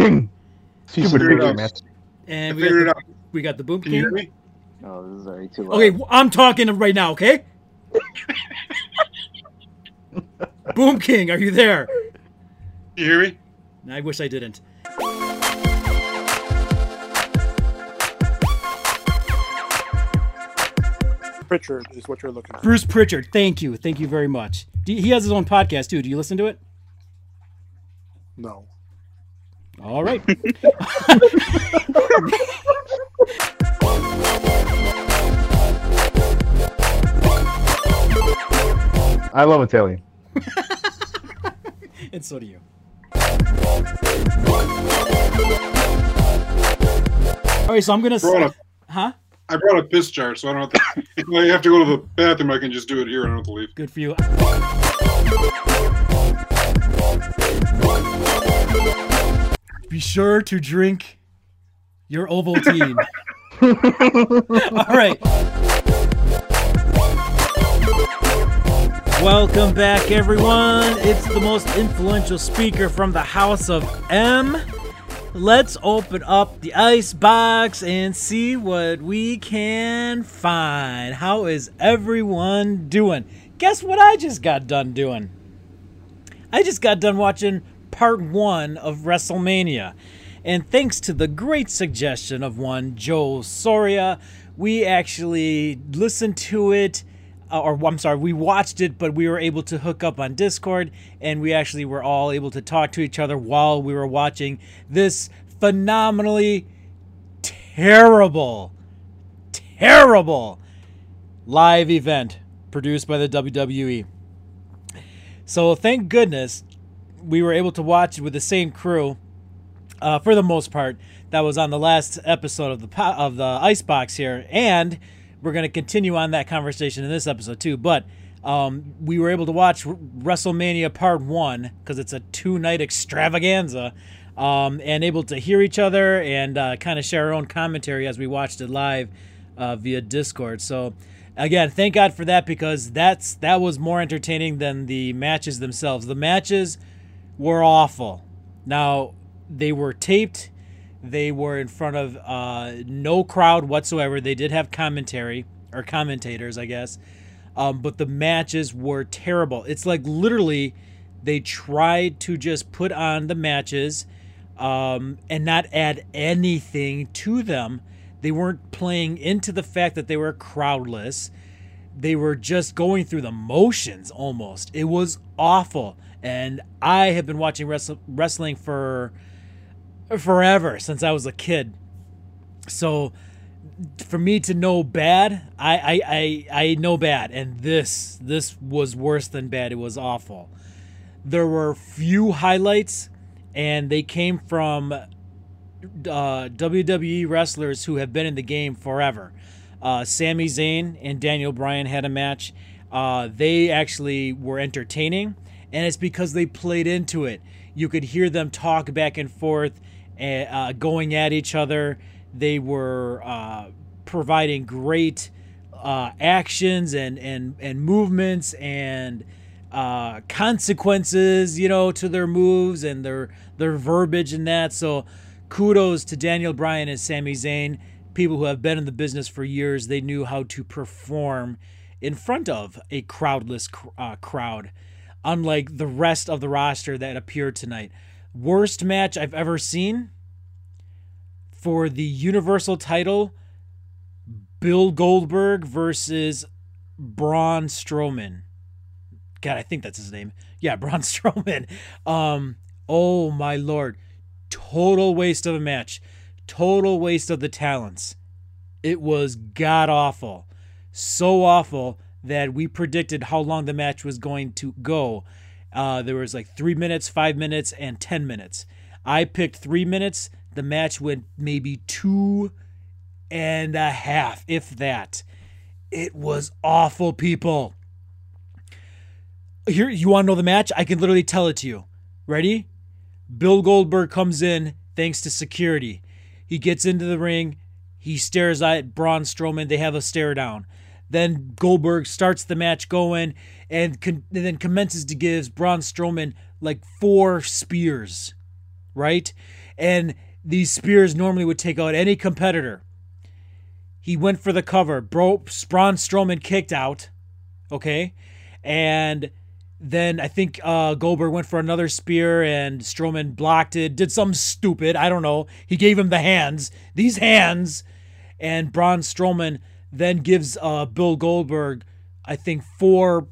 King. Stupid figured it picture, out. man. And we got, the, it out. we got the Boom Can you hear King. me? No, this is already too loud. Okay, I'm talking right now, okay? Boom King, are you there? You hear me? I wish I didn't. Pritchard is what you're looking for. Bruce Pritchard, thank you. Thank you very much. He has his own podcast too. Do you listen to it? No. All right. I love Italian. and so do you. All right, so I'm gonna. Brought s- a, Huh? I brought a piss jar, so I don't have to. If I have to go to the bathroom, I can just do it here. I don't have to leave. Good for you. Be sure to drink your Ovaltine. All right. Welcome back, everyone. It's the most influential speaker from the House of M. Let's open up the ice box and see what we can find. How is everyone doing? Guess what I just got done doing? I just got done watching part one of WrestleMania. And thanks to the great suggestion of one, Joe Soria, we actually listened to it, uh, or I'm sorry, we watched it, but we were able to hook up on Discord, and we actually were all able to talk to each other while we were watching this phenomenally terrible, terrible live event produced by the WWE. So thank goodness we were able to watch it with the same crew uh, for the most part that was on the last episode of the po- of the Icebox here, and we're going to continue on that conversation in this episode too. But um, we were able to watch WrestleMania Part One because it's a two night extravaganza, um, and able to hear each other and uh, kind of share our own commentary as we watched it live uh, via Discord. So again, thank God for that because that's that was more entertaining than the matches themselves. The matches were awful. Now they were taped. They were in front of uh, no crowd whatsoever. They did have commentary or commentators, I guess, um, but the matches were terrible. It's like literally they tried to just put on the matches um, and not add anything to them. They weren't playing into the fact that they were crowdless. They were just going through the motions almost. It was awful. And I have been watching wrestling for forever since I was a kid. So for me to know bad, I, I, I, I know bad. And this this was worse than bad. It was awful. There were few highlights and they came from uh, WWE wrestlers who have been in the game forever. Uh, Sami Zayn and Daniel Bryan had a match. Uh, they actually were entertaining, and it's because they played into it. You could hear them talk back and forth, uh, going at each other. They were uh, providing great uh, actions and, and, and movements and uh, consequences, you know, to their moves and their their verbiage and that. So, kudos to Daniel Bryan and Sami Zayn, people who have been in the business for years. They knew how to perform in front of a crowdless cr- uh, crowd, unlike the rest of the roster that appeared tonight. Worst match I've ever seen for the Universal title. Bill Goldberg versus Braun Strowman. God, I think that's his name. Yeah, Braun Strowman. Um, oh my lord. Total waste of a match. Total waste of the talents. It was god awful. So awful that we predicted how long the match was going to go. Uh, there was like three minutes, five minutes, and 10 minutes. I picked three minutes. The match went maybe two and a half, if that. It was awful, people here you want to know the match i can literally tell it to you ready bill goldberg comes in thanks to security he gets into the ring he stares at braun strowman they have a stare down then goldberg starts the match going and, con- and then commences to give braun strowman like four spears right and these spears normally would take out any competitor. He went for the cover. Bro, Braun Strowman kicked out. Okay, and then I think uh, Goldberg went for another spear and Strowman blocked it. Did something stupid. I don't know. He gave him the hands. These hands, and Braun Strowman then gives uh, Bill Goldberg, I think, four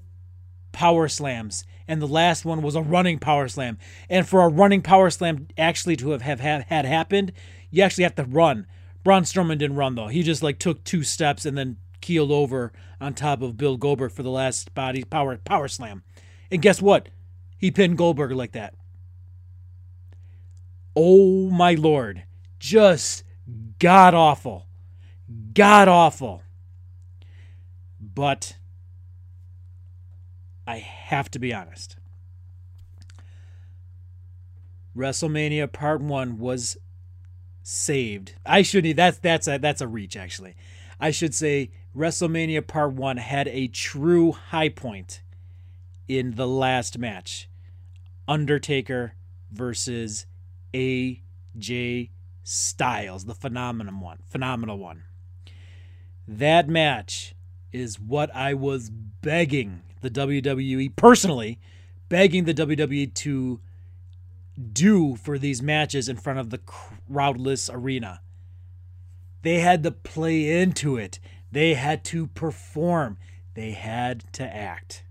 power slams, and the last one was a running power slam. And for a running power slam actually to have, have had, had happened, you actually have to run. Braun Strowman didn't run though. He just like took two steps and then keeled over on top of Bill Goldberg for the last body power power slam. And guess what? He pinned Goldberg like that. Oh my lord. Just god awful. God awful. But I have to be honest. WrestleMania Part 1 was saved. I shouldn't that's that's a that's a reach actually. I should say WrestleMania Part 1 had a true high point in the last match. Undertaker versus AJ Styles, the phenomenal one, phenomenal one. That match is what I was begging the WWE personally, begging the WWE to do for these matches in front of the crowdless arena. They had to play into it. They had to perform. They had to act.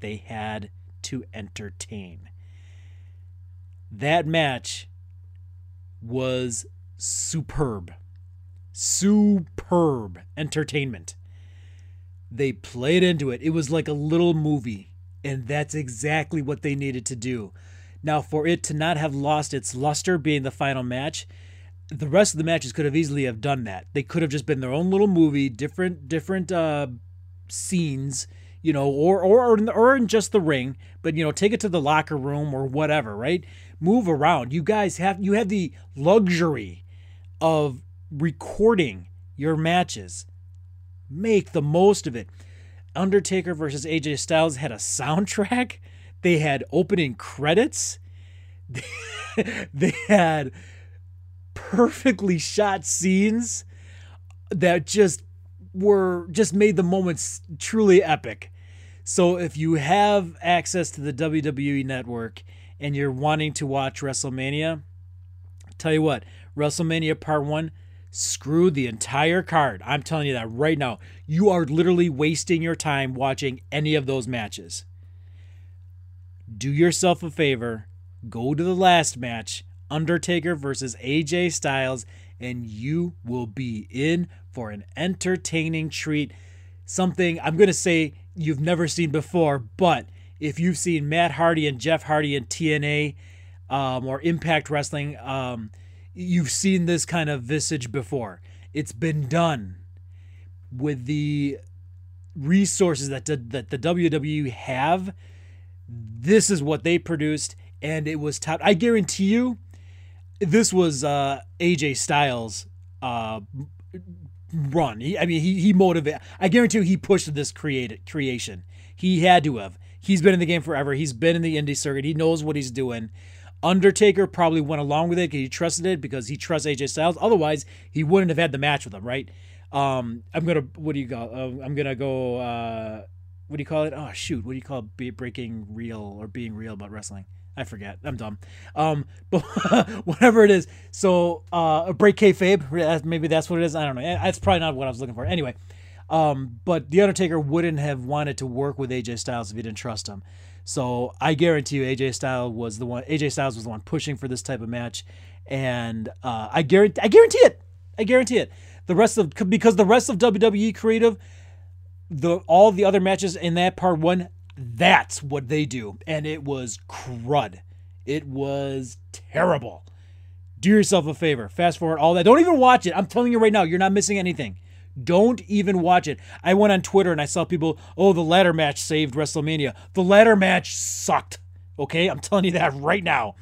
They had to entertain. That match was superb. Superb entertainment. They played into it. It was like a little movie, and that's exactly what they needed to do. Now, for it to not have lost its luster being the final match, the rest of the matches could have easily have done that. They could have just been their own little movie, different different uh, scenes, you know, or or or in just the ring, but you know, take it to the locker room or whatever, right? Move around. You guys have you have the luxury of recording your matches make the most of it. Undertaker versus AJ Styles had a soundtrack. They had opening credits. they had perfectly shot scenes that just were just made the moments truly epic. So if you have access to the WWE network and you're wanting to watch WrestleMania, tell you what, WrestleMania Part 1 screw the entire card. I'm telling you that right now. You are literally wasting your time watching any of those matches. Do yourself a favor, go to the last match, Undertaker versus AJ Styles, and you will be in for an entertaining treat. Something I'm going to say you've never seen before, but if you've seen Matt Hardy and Jeff Hardy in TNA um, or Impact Wrestling, um, you've seen this kind of visage before. It's been done with the resources that that the WWE have. This is what they produced, and it was top. I guarantee you, this was uh, AJ Styles' uh, run. He, I mean, he he motivated. I guarantee you, he pushed this created creation. He had to have. He's been in the game forever. He's been in the indie circuit. He knows what he's doing. Undertaker probably went along with it because he trusted it because he trusts AJ Styles. Otherwise, he wouldn't have had the match with him, right? Um, I'm gonna what do you call? Uh, I'm gonna go. Uh, what do you call it? Oh shoot, what do you call it? breaking real or being real about wrestling? I forget. I'm dumb. Um, but whatever it is. So uh, break kayfabe. Maybe that's what it is. I don't know. That's probably not what I was looking for. Anyway, um, but the Undertaker wouldn't have wanted to work with AJ Styles if he didn't trust him. So I guarantee you, AJ Styles was the one. AJ Styles was the one pushing for this type of match, and uh, I guarantee, I guarantee it. I guarantee it. The rest of because the rest of WWE creative, the all the other matches in that part one, that's what they do, and it was crud. It was terrible. Do yourself a favor, fast forward all that. Don't even watch it. I'm telling you right now, you're not missing anything. Don't even watch it. I went on Twitter and I saw people, oh, the ladder match saved WrestleMania. The ladder match sucked. Okay, I'm telling you that right now.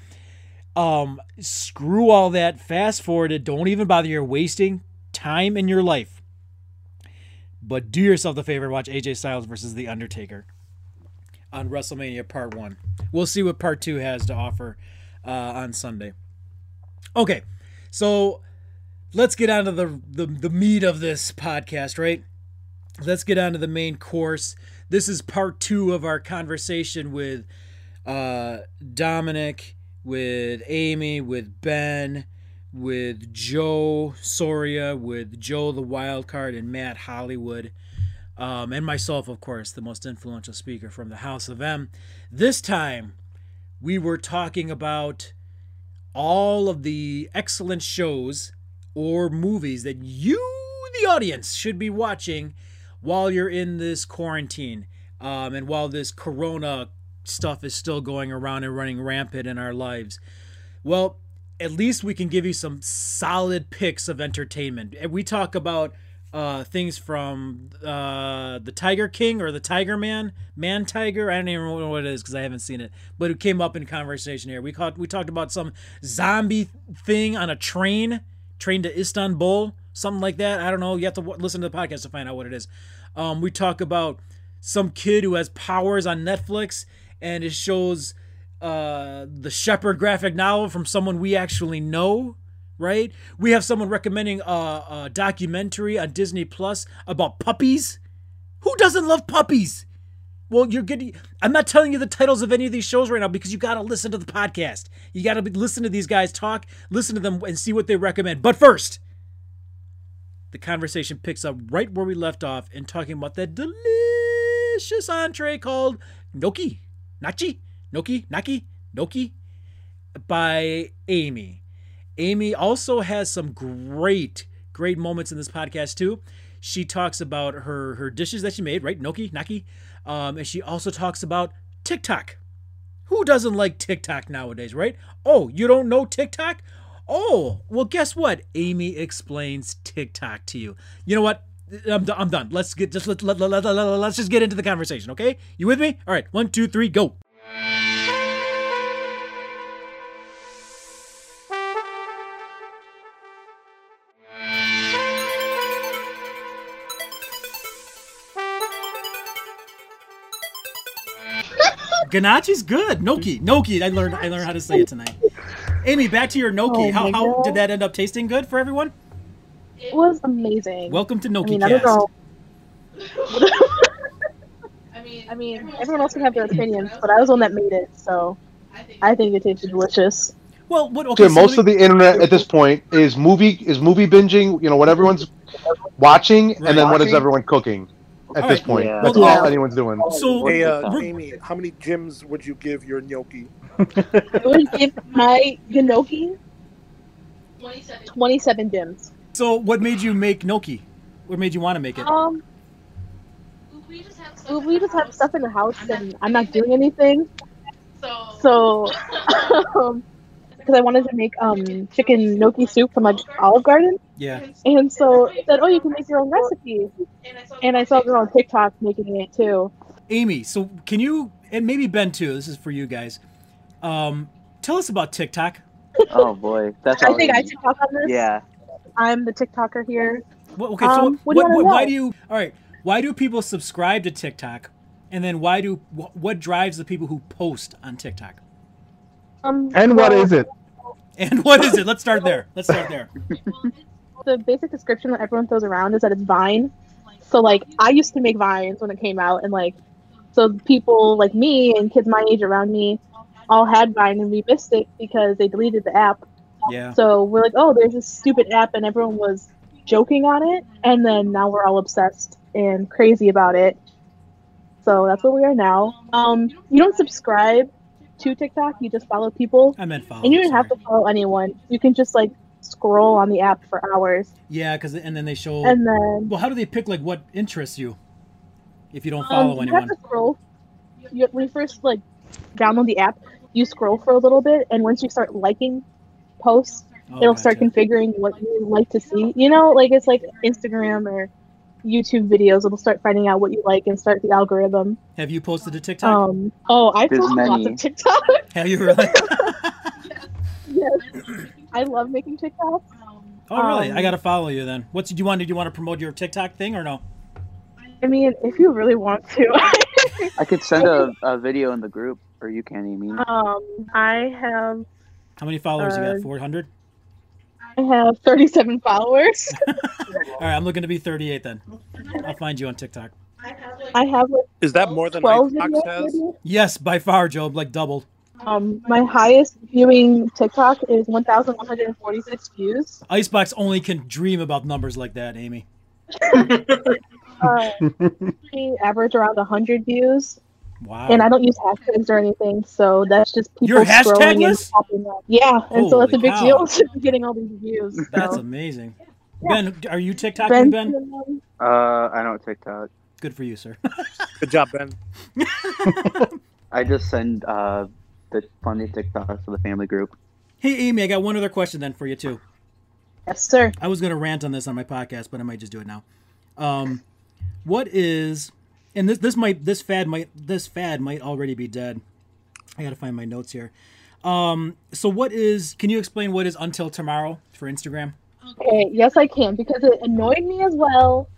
Um, screw all that. Fast forward it. Don't even bother. You're wasting time in your life. But do yourself the favor watch AJ Styles versus The Undertaker on WrestleMania Part 1. We'll see what Part 2 has to offer uh, on Sunday. Okay, so let's get on to the, the the meat of this podcast, right? Let's get on to the main course. This is part two of our conversation with uh, Dominic, with Amy, with Ben, with Joe Soria, with Joe the Wild Card, and Matt Hollywood, um, and myself, of course, the most influential speaker from the House of M. This time, we were talking about all of the excellent shows or movies that you, the audience, should be watching while you're in this quarantine um, and while this corona stuff is still going around and running rampant in our lives. Well, at least we can give you some solid picks of entertainment. We talk about uh, things from uh, the Tiger King or the Tiger Man, Man Tiger. I don't even know what it is because I haven't seen it, but it came up in conversation here. We caught, we talked about some zombie thing on a train, train to Istanbul, something like that. I don't know. You have to w- listen to the podcast to find out what it is. Um, we talk about some kid who has powers on Netflix, and it shows uh, the Shepherd graphic novel from someone we actually know right? We have someone recommending a, a documentary on Disney Plus about puppies. Who doesn't love puppies? Well, you're getting. I'm not telling you the titles of any of these shows right now because you got to listen to the podcast. You got to listen to these guys talk, listen to them, and see what they recommend. But first, the conversation picks up right where we left off in talking about that delicious entree called Noki, Nachi, Noki, Naki, Gnocchi by Amy. Amy also has some great, great moments in this podcast too. She talks about her her dishes that she made, right? Noki, Naki, um, and she also talks about TikTok. Who doesn't like TikTok nowadays, right? Oh, you don't know TikTok? Oh, well, guess what? Amy explains TikTok to you. You know what? I'm, I'm done. Let's get just let, let, let, let, let's just get into the conversation, okay? You with me? All right, one, two, three, go. Ganache's good. Noki, mm-hmm. Noki. I learned I learned how to say it tonight. Amy, back to your Noki. Oh how how did that end up tasting good for everyone? It was amazing. Welcome to Noki I Gnocchi mean, I don't know. I mean, everyone else can have their opinions, but I was the one that made it, so I think it tasted delicious. Well, what okay, Dude, so most let of the internet at this point is movie is movie binging. You know what everyone's watching, and then what is everyone cooking at All this right. point. Yeah. That's Well, all yeah. anyone's doing. so Hey, uh, Amy, how many gyms would you give your gnocchi? I would give my gnocchi 27 gems. so what made you make gnocchi? What made you want to make it? Um, well, we just have stuff in the house, and I'm not doing anything, so um, because I wanted to make um chicken gnocchi soup from like Olive Garden, Yeah. and so it said, "Oh, you can make your own recipe," and I saw a girl on TikTok making it too. Amy, so can you and maybe Ben too, this is for you guys. Um tell us about TikTok. Oh boy, that's I think I need. TikTok on this. Yeah. I'm the TikToker here. Well, okay, so Um, what what, wanna what- why do you All right, why do people subscribe to TikTok? And then why do wh- what drives the people who post on TikTok? Um, And what well, is it? And what is it? Let's start there. Let's start there. The basic description that everyone throws around is that it's Vine. So like, I used to make vines when it came out, and like, so people like me and kids my age around me all had Vine, and we missed it because they deleted the app. Yeah. So we're like, oh, there's this stupid app, and everyone was joking on it, and then now we're all obsessed and crazy about it. So that's where we are now. Um, you don't subscribe to TikTok; you just follow people. I meant follow. And you don't have to follow anyone. You can just like scroll on the app for hours, Yeah, because and then they show. and then well, how do they pick like what interests you? If you don't um, follow you anyone. have to scroll. You, when you first like download the app, you scroll for a little bit, and once you start liking posts, Oh, it'll start configuring what you like to see. You know, like it's like Instagram or YouTube videos. It'll start finding out what you like and start the algorithm. Have you posted a TikTok? Um, oh, I There's post lots many. of TikTok. Have you really? yes, I love making TikToks. oh, really? Um, I gotta follow you then. What's do you want? Do you want to promote your TikTok thing or no? I mean, if you really want to. I could send a, a video in the group, or you can, Amy. Um, I have How many followers you Uh, got? Four hundred. I have 37 followers. All right, I'm looking to be 38 then. I'll find you on TikTok. I have like Is that more than 12 videos. has? maybe. Yes, by far, Job, like doubled. Um, my highest viewing TikTok is 1,146 views. Icebox only can dream about numbers like that, Amy. Uh, we average around 100 views, Wow. and I don't use hashtags or anything, so that's just people You're scrolling and hashtagless? popping up. Yeah, and so that's a big cow. deal to getting all these views. That's so. amazing. Ben, are you TikToking, Ben, Ben? Uh, I don't TikTok. Good for you, sir. Good job, Ben. I just send uh the funny TikToks to the family group. hey, Amy, I got one other question then for you too. yes, sir. I was going to rant on this on my podcast, but I might just do it now. Um, what is, and this this might this fad might this fad might already be dead. I got to find my notes here. Um, so what is? Can you explain what is until tomorrow for Instagram? Okay, yes, I can because it annoyed me as well.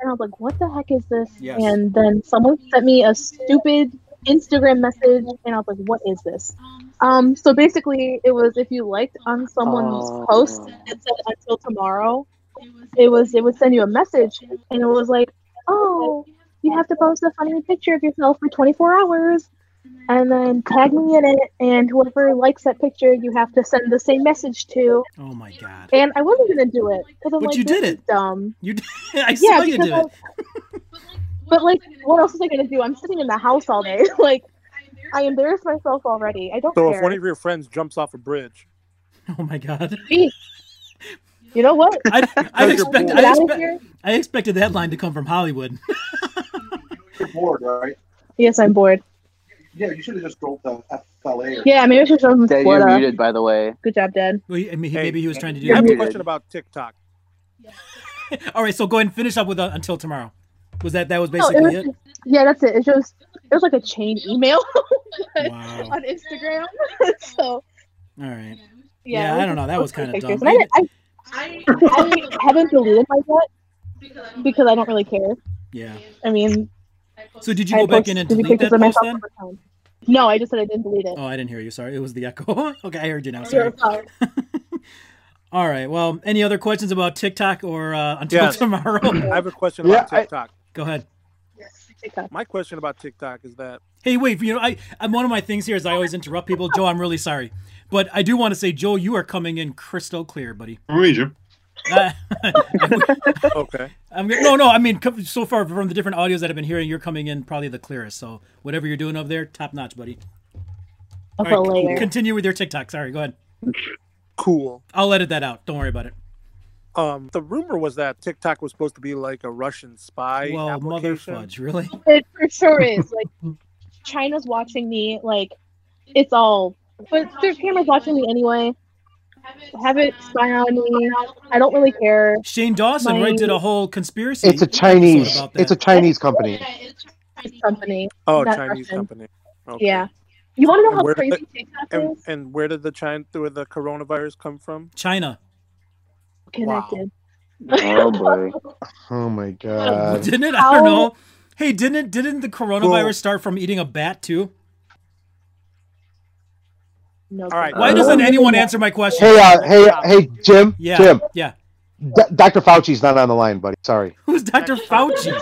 And I was like, what the heck is this? Yes. And then someone sent me a stupid Instagram message, and I was like, what is this? Um, so basically, it was if you liked on someone's Oh. post and said until tomorrow, it was it would send you a message, and it was like, oh, you have to post a funny picture of yourself for 24 hours, and then tag me in it, and whoever likes that picture, you have to send the same message to. Oh my god, And I wasn't gonna do it because I'm But like, you did it. dumb. you! did- I Yeah, saw you because do I, it. but like, what else was I gonna do? I'm sitting in the house all day. like, I embarrassed myself already. I don't So care. if one of your friends jumps off a bridge, Oh my god, Jeez. You know what? I, I expect. I, Get out of expect. I expected that line to come from Hollywood. You're bored, right? Yes, I'm bored. Yeah, you should have just drove the FLA. Yeah, maybe I should show them Dad, you're muted, by the way. Good job, Dad. Well, he- I mean, he, Hey, maybe he was trying to do I have a question about TikTok. All right, so go ahead and finish up with uh, until tomorrow. Was that that was No, it basically was it? yeah, that's it. It's just it was like a chain email Wow. on Instagram. so All right. yeah, Yeah, I don't know. That was kinda dumb. And I, I, I haven't deleted my yet because I don't really care. Yeah. I mean, So did you I go back in and delete that post then? the. No, I just said I didn't delete it. Oh, I didn't hear you. Sorry, it was the echo. okay, I heard you now. Sorry. All right. Well, any other questions about TikTok or uh, until Yes. tomorrow? I have a question Yeah, about I- TikTok. go ahead. TikTok. My question about TikTok is that Hey, wait. You know, I I'm one of my things here is I always interrupt people. Joe, I'm really sorry, but I do want to say, Joe, you are coming in crystal clear, buddy. How many, Jim? Uh, okay. I'm no, no. I mean, so far from the different audios that I've been hearing, you're coming in probably the clearest. So whatever you're doing over there, top notch, buddy. All Upper right, layer. continue with your TikTok. Sorry, go ahead. Cool. I'll edit that out. Don't worry about it. Um, the rumor was that TikTok was supposed to be like a Russian spy Well, mother application. fudge, really? It for sure is. Like China's watching me. Like it's all. But their camera's watching me anyway. Have it spy on me. I don't really care. Shane Dawson, My- right, did a whole conspiracy. It's a Chinese. about that. It's a Chinese company. Company. Oh, Not Chinese Russian. company. Okay. Yeah. You want to know And how where did crazy TikTok And, is? and where did the China where the coronavirus come from? China. Connected. Oh boy. Oh my god. didn't it? I don't know. Hey, didn't it? Didn't the coronavirus Cool. start from eating a bat too? No. All right. Why Uh, doesn't anyone answer my question? Hey, uh, hey, hey, Jim. Yeah, Jim. yeah. D- Dr. Fauci's not on the line, buddy. Sorry. Who's Dr. Fauci?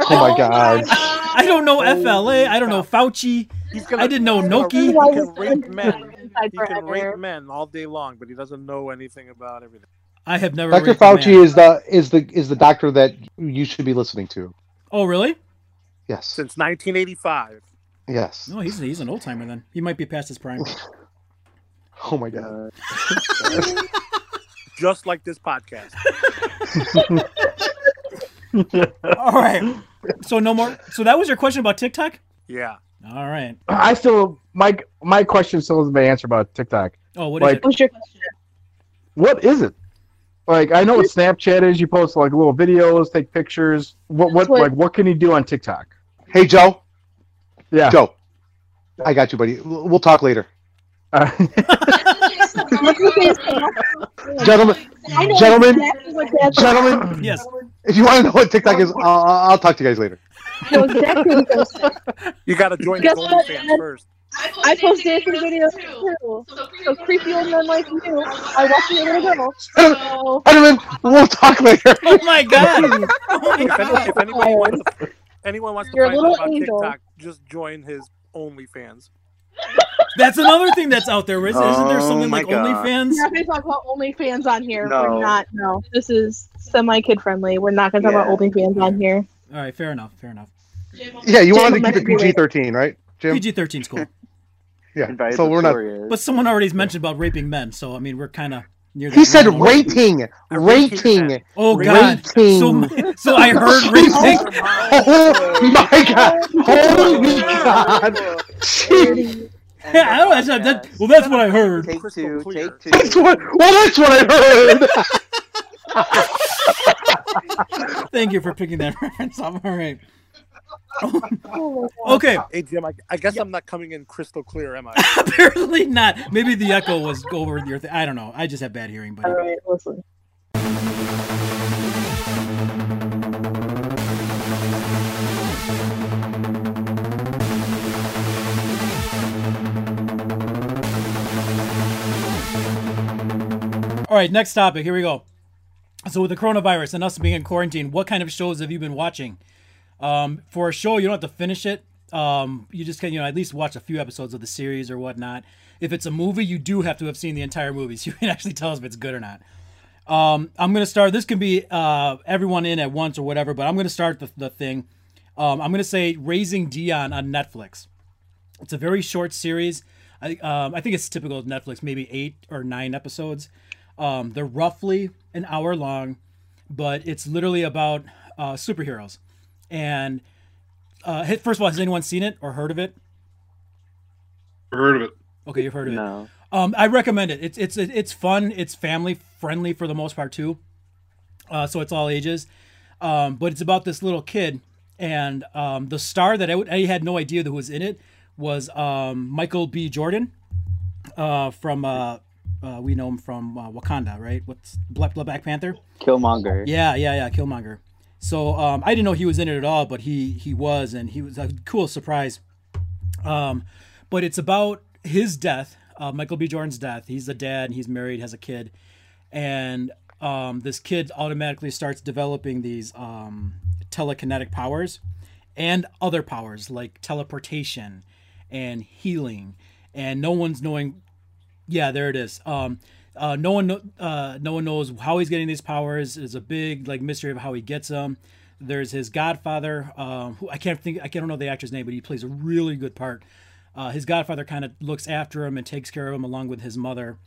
Oh my god. I don't know FLA. I don't know Fauci. He's gonna, I didn't know Noki. He can was rape men. He can forever? rape men all day long, but he doesn't know anything about everything. I have never. Dr. raped a Fauci is the is the is the doctor that you should be listening to. Oh, really? Yes. Since 1985. Yes. No, he's he's an old timer then. He might be past his prime. Oh my god. Uh, Just like this podcast. All right. So no more. So that was your question about TikTok. Yeah. All right. I still my my question still hasn't been answered about TikTok. Oh, what is Like- it? What's your What is it? Like I know what Snapchat is. You post like little videos, take pictures. What what What- like what can you do on TikTok? Hey Joe. Yeah. Joe. I got you, buddy. We'll we'll talk later. Gentlemen, Gentlemen. exactly gentlemen, Yes. if you want to know what TikTok is, I'll, I'll talk to you guys later. I exactly what Dad's saying. You got to join the Guess what, OnlyFans first. I post dancing videos too. So creepy old men like you, I watch your little girl. So Spider-Man, we'll talk later. Oh my god! Oh my If, any, god! if anyone wants to, anyone wants to You're find out about angel. TikTok, just join his OnlyFans. That's another thing that's out there. Is, isn't there Oh something like God. OnlyFans? we're not gonna talk about OnlyFans on here. No. We're not. No, this is semi kid friendly. We're not gonna talk Yeah. about OnlyFans on here. All right, fair enough. Fair enough. Yeah, you wanted to keep it let's do it. PG-13, right, Jim? PG 13's cool, Yeah. So we're not. But someone already mentioned about raping men, so I mean we're kind of near. He said realm. rating, rating, Oh god! rating. So so I heard raping. Oh, oh my god! Holy god! Jeez. Yeah, I don't. the That's, that, well, that's what I heard. Take two, take two. That's what. Well, that's what I heard. Thank you for picking that reference up. All right. My God. Okay. Hey Jim, I, I guess I'm not coming in crystal clear, am I? Apparently not. Maybe the echo was over your. Th- I don't know. I just have bad hearing, All buddy. right, listen. All right. Next topic. Here we go. So with the coronavirus and us being in quarantine, what kind of shows have you been watching? Um, for a show, you don't have to finish it. Um, you just can, you know, at least watch a few episodes of the series or whatnot. If it's a movie, you do have to have seen the entire movie, so you can actually tell us if it's good or not. Um, I'm gonna start. This can be uh, everyone in at once or whatever, but I'm gonna start the, the thing. Um, I'm gonna say Raising Dion on Netflix. It's a very short series. I um, I think it's typical of Netflix, maybe eight or nine episodes. Um, they're roughly an hour long, but it's literally about uh, superheroes. And uh, first of all, has anyone seen it or heard of it? Heard of it? Okay, you've heard of it. No. Um, I recommend it. It's it's it's fun. It's family friendly for the most part too. Uh, so it's all ages. Um, but it's about this little kid, and um, the star that I, had no idea who was in it was um, Michael B. Jordan uh, from uh, uh, we know him from uh, Wakanda, right? What's Black Black Panther? Killmonger. Yeah, yeah, yeah, Killmonger. So um, I didn't know he was in it at all, but he he was, and he was a cool surprise. Um, but it's about his death, uh, Michael B. Jordan's death. He's the dad, and he's married, has a kid, and um, this kid automatically starts developing these um, telekinetic powers and other powers like teleportation and healing, and no one's knowing yeah, there it is. Uh, no one, uh, no one knows how he's getting these powers. It's a big like mystery of how he gets them. There's his godfather, um, who I can't think, I can't know the actor's name, but he plays a really good part. Uh, his godfather kind of looks after him and takes care of him along with his mother,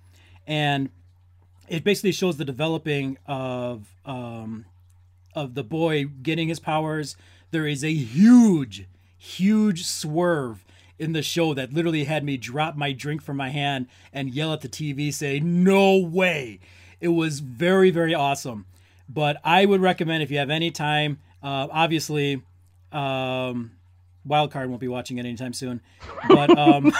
and it basically shows the developing of um, of the boy getting his powers. There is a huge, huge swerve in the show that literally had me drop my drink from my hand and yell at the TV, say, No way. It was very, very awesome. But I would recommend if you have any time, uh, obviously, um, Wildcard won't be watching it anytime soon. But um,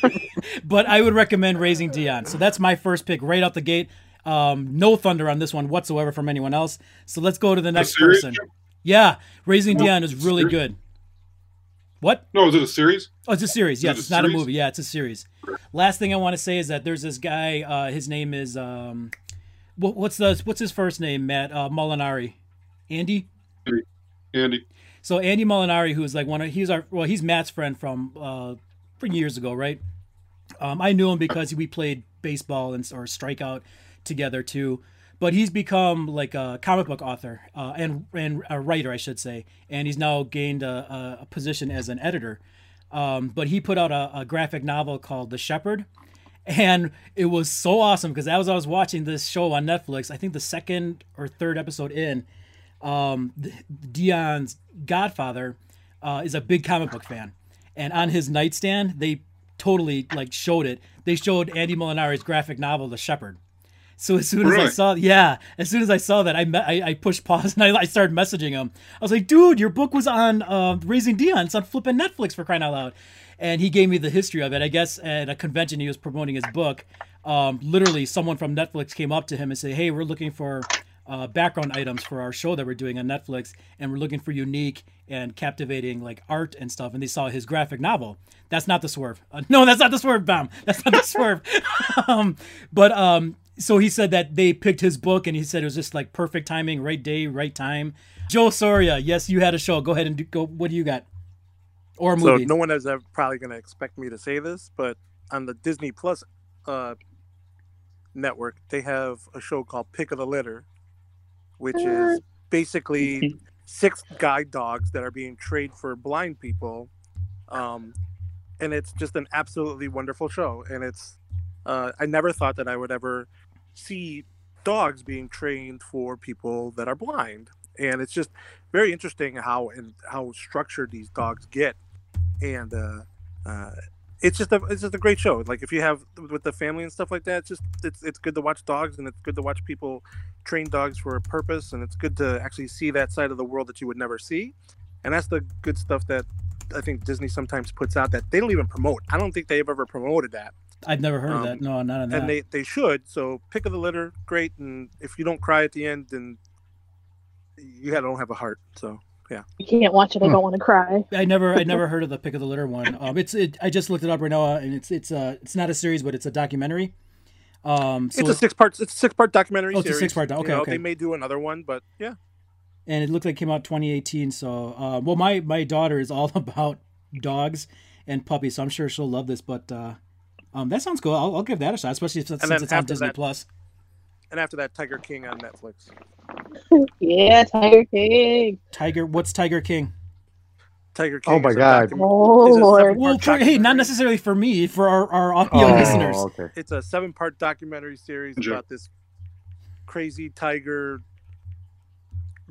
but I would recommend Raising Dion. So that's my first pick right out the gate. Um, no thunder on this one whatsoever from anyone else. So let's go to the next person. Yeah, Raising Dion is really good. What? No, is it a series? Oh, it's a series. Yes, it it's not a movie. Yeah, it's a series. Last thing I want to say is that there's this guy. Uh, his name is um, what, what's the what's his first name? Matt uh, Molinari, Andy. Andy. So Andy Molinari, who's like one of he's our well, he's Matt's friend from uh, from years ago, right? Um, I knew him because we played baseball and or strikeout together too. But he's become like a comic book author uh, and and a writer, I should say, and he's now gained a, a, position as an editor. Um, but he put out a, a graphic novel called The Shepherd, and it was so awesome because as I was watching this show on Netflix, I think the second or third episode in, um, Dion's godfather uh, is a big comic book fan, and on his nightstand they totally like showed it. They showed Andy Molinari's graphic novel, The Shepherd. So as soon as I saw, yeah, as soon as I saw that, I me- I, I pushed pause and I, I started messaging him. I was like, "Dude, your book was on uh, Raising Dion. It's on flipping Netflix for crying out loud." And he gave me the history of it. I guess at a convention he was promoting his book. Um, literally, someone from Netflix came up to him and said, "Hey, we're looking for uh, background items for our show that we're doing on Netflix, and we're looking for unique and captivating like art and stuff. And they saw his graphic novel. That's not the swerve. Uh, no, that's not the swerve. Bam. That's not the swerve. um, but um, so he said that they picked his book, and he said it was just like perfect timing, right day, right time. Joe Soria, yes, you had a show. Go ahead and do, go. What do you got? Or a So no one is ever probably going to expect me to say this, but on the Disney Plus uh, network, they have a show called Pick of the Litter, which is basically six guide dogs that are being trained for blind people, um, and it's just an absolutely wonderful show. And it's uh, I never thought that I would ever see dogs being trained for people that are blind, and it's just very interesting how and how structured these dogs get. And uh, uh, it's just a it's just a great show. Like if you have with the family and stuff like that, it's just it's it's good to watch dogs and it's good to watch people train dogs for a purpose, and it's good to actually see that side of the world that you would never see, and that's the good stuff that I think Disney sometimes puts out that they don't even promote. I don't think they've ever promoted that, I've never heard of um, that. No, not on that. and they they should. So pick of the litter, great, and if you don't cry at the end, then you don't have a heart. So yeah, You can't watch it. I Hmm. don't want to cry. I never, I never heard of the pick of the litter one. Um, it's, it, I just looked it up right now, uh, and it's, it's, uh, it's not a series, but it's a documentary. Um, so it's a six part it's a six part documentary Oh, it's a six-part doc- You okay, know, okay. They may do another one, but yeah. and it looked like it came out 2018. So, uh, well, my my daughter is all about dogs and puppies, so I'm sure she'll love this. But uh, um, that sounds cool. I'll, I'll give that a shot, especially since, since it's on Disney that- Plus. and after that Tiger King on Netflix. Yeah, Tiger King. Tiger, what's Tiger King? Tiger King. Oh my God. Oh Lord. Well, for, hey, not necessarily for me, for our, our audio listeners. Oh, okay. It's a seven part documentary series Sure. about this crazy tiger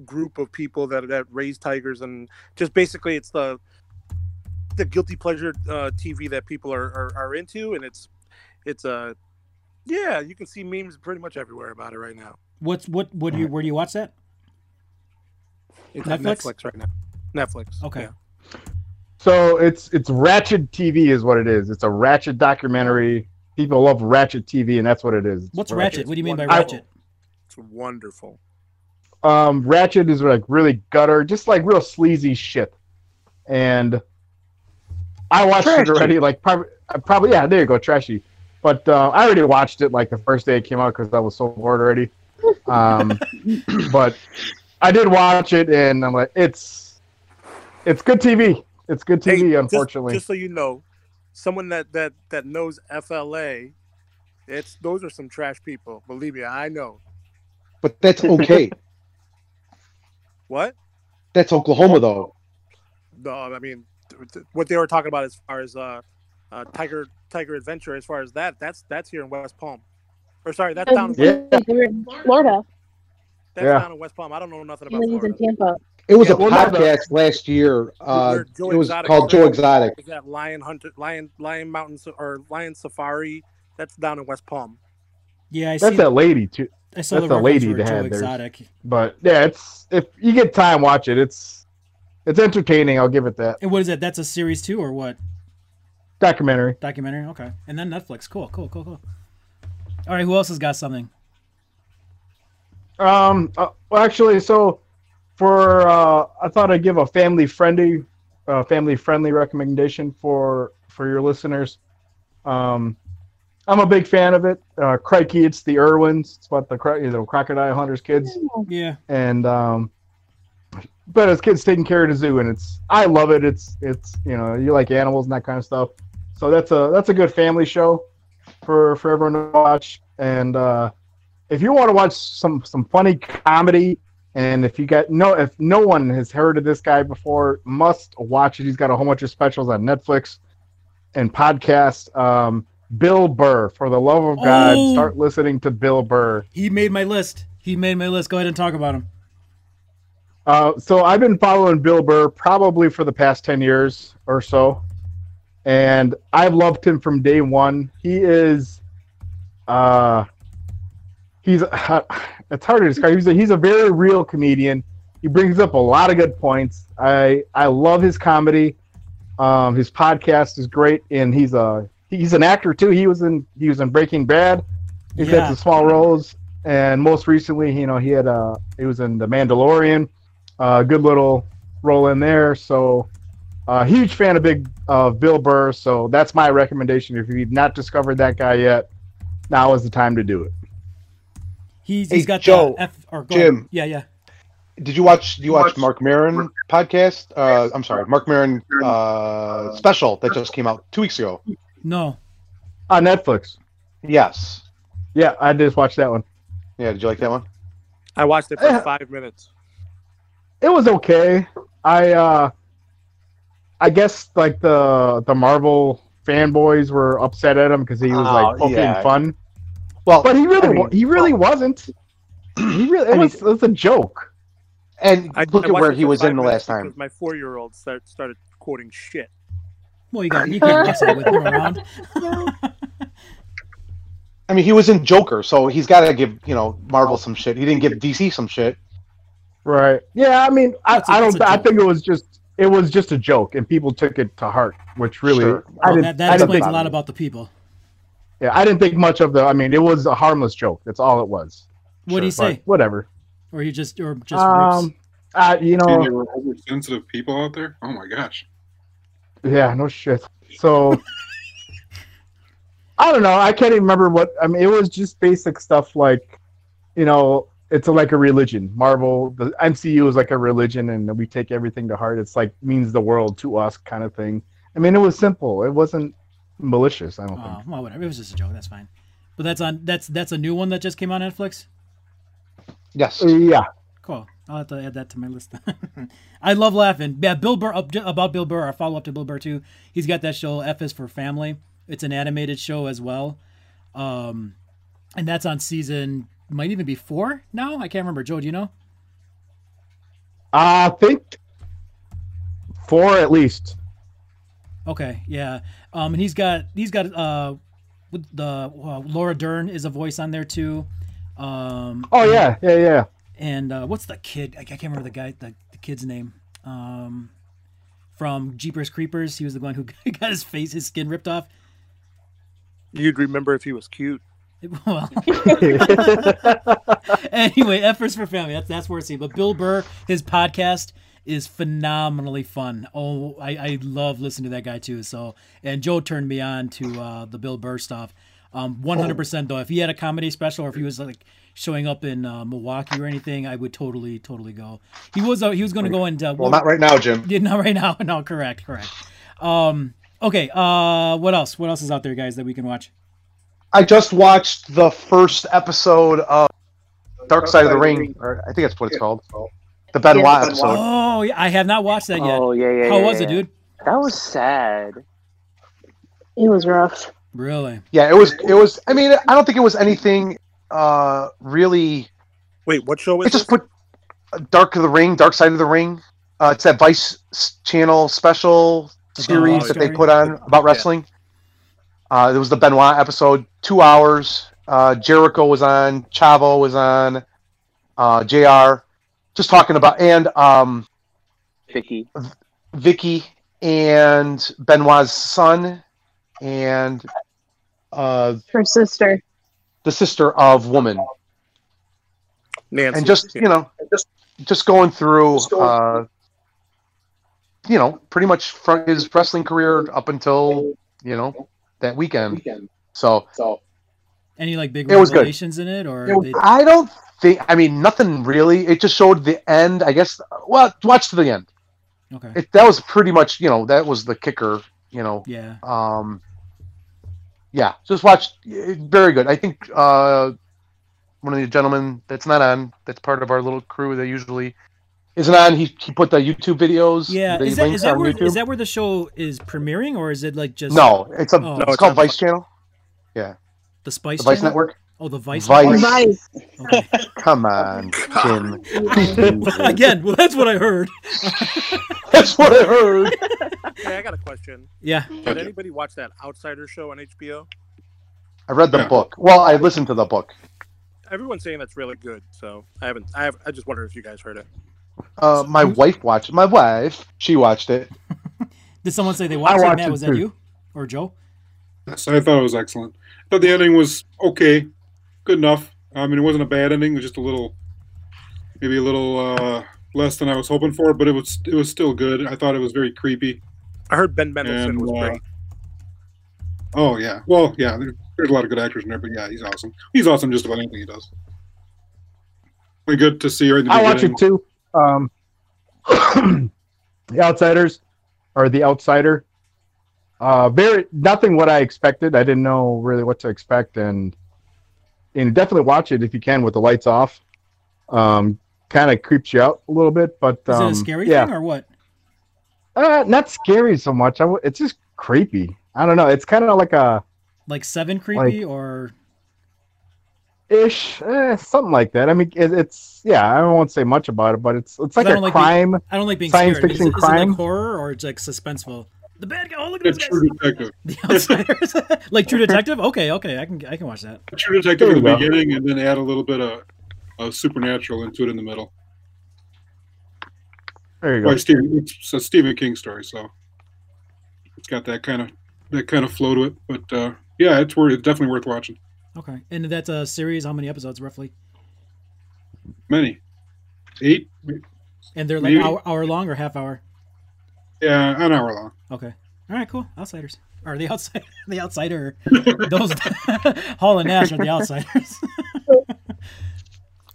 group of people that that raise tigers and just basically it's the the guilty pleasure uh, TV that people are, are, are into and it's it's a yeah you can see memes pretty much everywhere about it right now. What's what? What do you? Where do you watch that? It's on Netflix? Netflix right now. Netflix. Okay. yeah. So it's it's Ratchet TV is what it is. It's a Ratchet documentary. People love Ratchet TV, and that's what it is. It's What's Ratchet? What do you mean by I- Ratchet? It's wonderful. Um, Ratchet is like really gutter, just like real sleazy shit. And I watched Trashy. it already. Like probably, probably yeah. There you go, trashy. But uh, I already watched it like the first day it came out because I was so bored already. Um, but I did watch it, and I'm like, it's it's good TV. It's good TV. Hey, unfortunately, just, so you know, someone that that that knows FLA, it's those are some trash people. Believe me, I know. But that's okay. What? that's Oklahoma, though. No, I mean, th- th- what they were talking about as far as uh, uh, Tiger Tiger Adventure, as far as that, that's that's here in West Palm, or sorry, that's down Yeah. In Florida. that's Yeah. down in West Palm. I don't know nothing about lives in Florida. Tampa. It was Yeah, a well, podcast last year. Uh, it was Exotic called was Joe. Exotic. Is that Lion Hunter, Lion Lion Mountain or Lion Safari? That's down in West Palm. Yeah, I that's see. that lady too. I saw that's the a lady for to Joe have. There's- Exotic. But yeah, it's if you get time, watch it. It's it's entertaining. I'll give it that. And what is that? That's a series two or what? Documentary. Documentary. Okay. And then Netflix. Cool. Cool. Cool. Cool. All right. Who else has got something? Um. Uh, well, actually, so for uh, I thought I'd give a family friendly, uh, family friendly recommendation for for your listeners. Um, I'm a big fan of it. Uh, Crikey, it's the Irwins. It's about the cro- you know crocodile hunters kids, Yeah. and um, but it's kids taking care of the zoo, and it's I love it. It's it's you know you like animals and that kind of stuff. So that's a that's a good family show for for everyone to watch. And uh, if you want to watch some some funny comedy, and if you got no if no one has heard of this guy before, must watch it. He's got a whole bunch of specials on Netflix and podcasts. Um, Bill Burr, for the love of God, Oh! start listening to Bill Burr. He made my list. He made my list. Go ahead and talk about him. Uh, so I've been following Bill Burr probably for the past ten years or so, and I've loved him from day one. He is, uh, he's it's hard to describe. He's a, he's a very real comedian. He brings up a lot of good points. I I love his comedy. Um, his podcast is great, and he's a he's an actor too. He was in he was in Breaking Bad. He's Yeah. had some small roles, and most recently, you know, he had uh he was in The Mandalorian, uh, good little role in there. So, uh, huge fan of big of Bill Burr. So that's my recommendation. If you've not discovered that guy yet, now is the time to do it. He's, Hey, he's got Joe, the F or go Jim. ahead. Yeah, yeah. Did you watch? Do you watch Marc Maron podcast? Uh, I'm sorry, Marc Maron uh, special that just came out two weeks ago. No. On Netflix. Yes. Yeah, I just watched that one. Yeah. Did you like that one? I watched it for Eh. five minutes. It was okay. I uh I guess like the the Marvel fanboys were upset at him because he was Oh, like poking yeah. fun. Well, But he really I mean- he really wasn't. He really it I was it was a joke. and I, look I at where he was in the last time. My four-year-old start, started quoting shit. Well, you got you can't mess it with him around. I mean, he was in Joker, so he's got to give you know Marvel some shit. He didn't give DC some shit. Right. Yeah, I mean I, That's a- I that's don't I think it was just it was just a joke and people took it to heart, which really Sure. I didn't, that that I didn't explains a lot about the people. Yeah, I didn't think much of the I mean it was a harmless joke. That's all it was. What do you say? whatever. Or you just or just Um rips? uh, you know there were oversensitive people out there. Oh my gosh. Yeah, no shit. So I don't know. I can't even remember what. I mean, it was just basic stuff like, you know, it's like a religion. Marvel, the MCU is like a religion, and we take everything to heart. It's like means the world to us, kind of thing. I mean, it was simple. It wasn't malicious. I don't Oh, think. well, whatever. It was just a joke. That's fine. But that's on. That's that's a new one that just came on Netflix. Yes. Yeah, Cool. I'll have to add that to my list. I love laughing. Yeah, Bill Burr up, about Bill Burr. Our follow up to Bill Burr too. He's got that show F is for Family. It's an animated show as well, um, and that's on season might even be four now. I can't remember. Joe, do you know? I think four at least. Okay, yeah. Um, and he's got he's got uh, with the uh, Laura Dern is a voice on there too. Um, Oh yeah, yeah, yeah. and uh, what's the kid? I, I can't remember the guy, the, the kid's name. Um, from Jeepers Creepers, he was the one who got his face, his skin ripped off. You'd remember if he was cute. Well, anyway, F is for Family. That's that's where it's at. But Bill Burr, his podcast is phenomenally fun. Oh, I, I love listening to that guy too. So, and Joe turned me on to uh, the Bill Burr stuff. Um, 100% though. If he had a comedy special, or if he was like showing up in uh, Milwaukee or anything, I would totally, totally go. He was uh, he was going to go and uh, Well, not right now, Jim. yeah, not right now. No, correct, correct. Um, okay. Uh, what else? What else is out there, guys, that we can watch? I just watched the first episode of Dark Side of the Ring, or I think that's what it's called. The Benoit Yeah. episode. Oh, yeah, I have not watched that yet. Oh yeah, yeah. How yeah, was it, dude? That was sad. It was rough. Really? Yeah, it was. It was. I mean, I don't think it was anything uh really. Wait, what show is It just this? put Dark of the Ring, Dark Side of the Ring. Uh, it's that Vice Channel special series Oh, that they put on about wrestling. Uh, it was the Benoit episode, two hours. Uh, Jericho was on, Chavo was on, uh, Jr. Just talking about and um, Vicky. Vicky and Benoit's son and uh, Her sister. the sister of Woman, Nancy. and just Yeah. you know, just just going through, uh, you know, pretty much from his wrestling career up until you know that weekend. weekend. So so Any like big It was good. revelations in it, or they, I don't think. I mean, nothing really. It just showed the end. I guess. Well, watch to the end. okay? It, that was pretty much. You know, that was the kicker. You know. yeah. Um. Yeah, just watch. Very good. I think uh, one of the gentlemen that's not on. That's part of our little crew that usually isn't on. He he put the YouTube videos. Yeah. Is that that where YouTube. is that where the show is premiering, or is it like just no, it's a. Oh. it's, No, it's called on- Vice Channel. Yeah, the Spice The Vice channel? Network. Oh, the Vice. Vice. Network? Nice. Okay. Come on, Jim. Again, well, that's what I heard. That's what I heard. Hey, I got a question. Yeah. Did anybody watch that Outsider show on HBO? I read the Yeah. book. Well, I listened to the book. Everyone's saying that's really good, so I haven't. I have. I just wonder if you guys heard it. Uh, my wife watched. My wife, she watched it. Did someone say they watched it? watched Matt, it was that too. you or Joe? So I thought it was excellent. I thought the ending was okay, good enough. I mean, it wasn't a bad ending. It was just a little, maybe a little uh, less than I was hoping for, but it was it was still good. I thought it was very creepy. I heard Ben Mendelsohn And, was uh, great. Oh yeah, well yeah, there, there's a lot of good actors in there, but yeah, he's awesome. He's awesome just about anything he does. Really good to see right in the I watch it too. Um, the Outsiders or the Outsider. Uh, very nothing what I expected. I didn't know really what to expect, and and definitely watch it if you can with the lights off. Um, kind of creeps you out a little bit, but Is um, it a scary yeah, thing or what? uh, not scary so much. I w- it's just creepy. I don't know. It's kind of like a Like seven creepy or ish, eh, something like that. I mean, it, it's yeah. I won't say much about it, but it's it's like I a don't like being- crime. I don't like being Science scared. Fiction it- is it crime? like horror or it's like suspenseful? The bad guy. Oh, look at The this True guy. Detective. The outsiders. like True Detective. Okay, okay, I can I can watch that. True Detective in the go. beginning, and then add a little bit of, of supernatural into it in the middle. There you go. By Stephen, it's a Stephen King story, so it's got that kind of that kind of flow to it. But uh, yeah, it's worth definitely worth watching. Okay, and that's a series. How many episodes roughly? Many, eight, And they're like Maybe. hour, hour long or half hour. yeah, an hour long. Okay. All right. Cool. Outsiders. Or the outside. The outsider. Those Hall and Nash are the outsiders.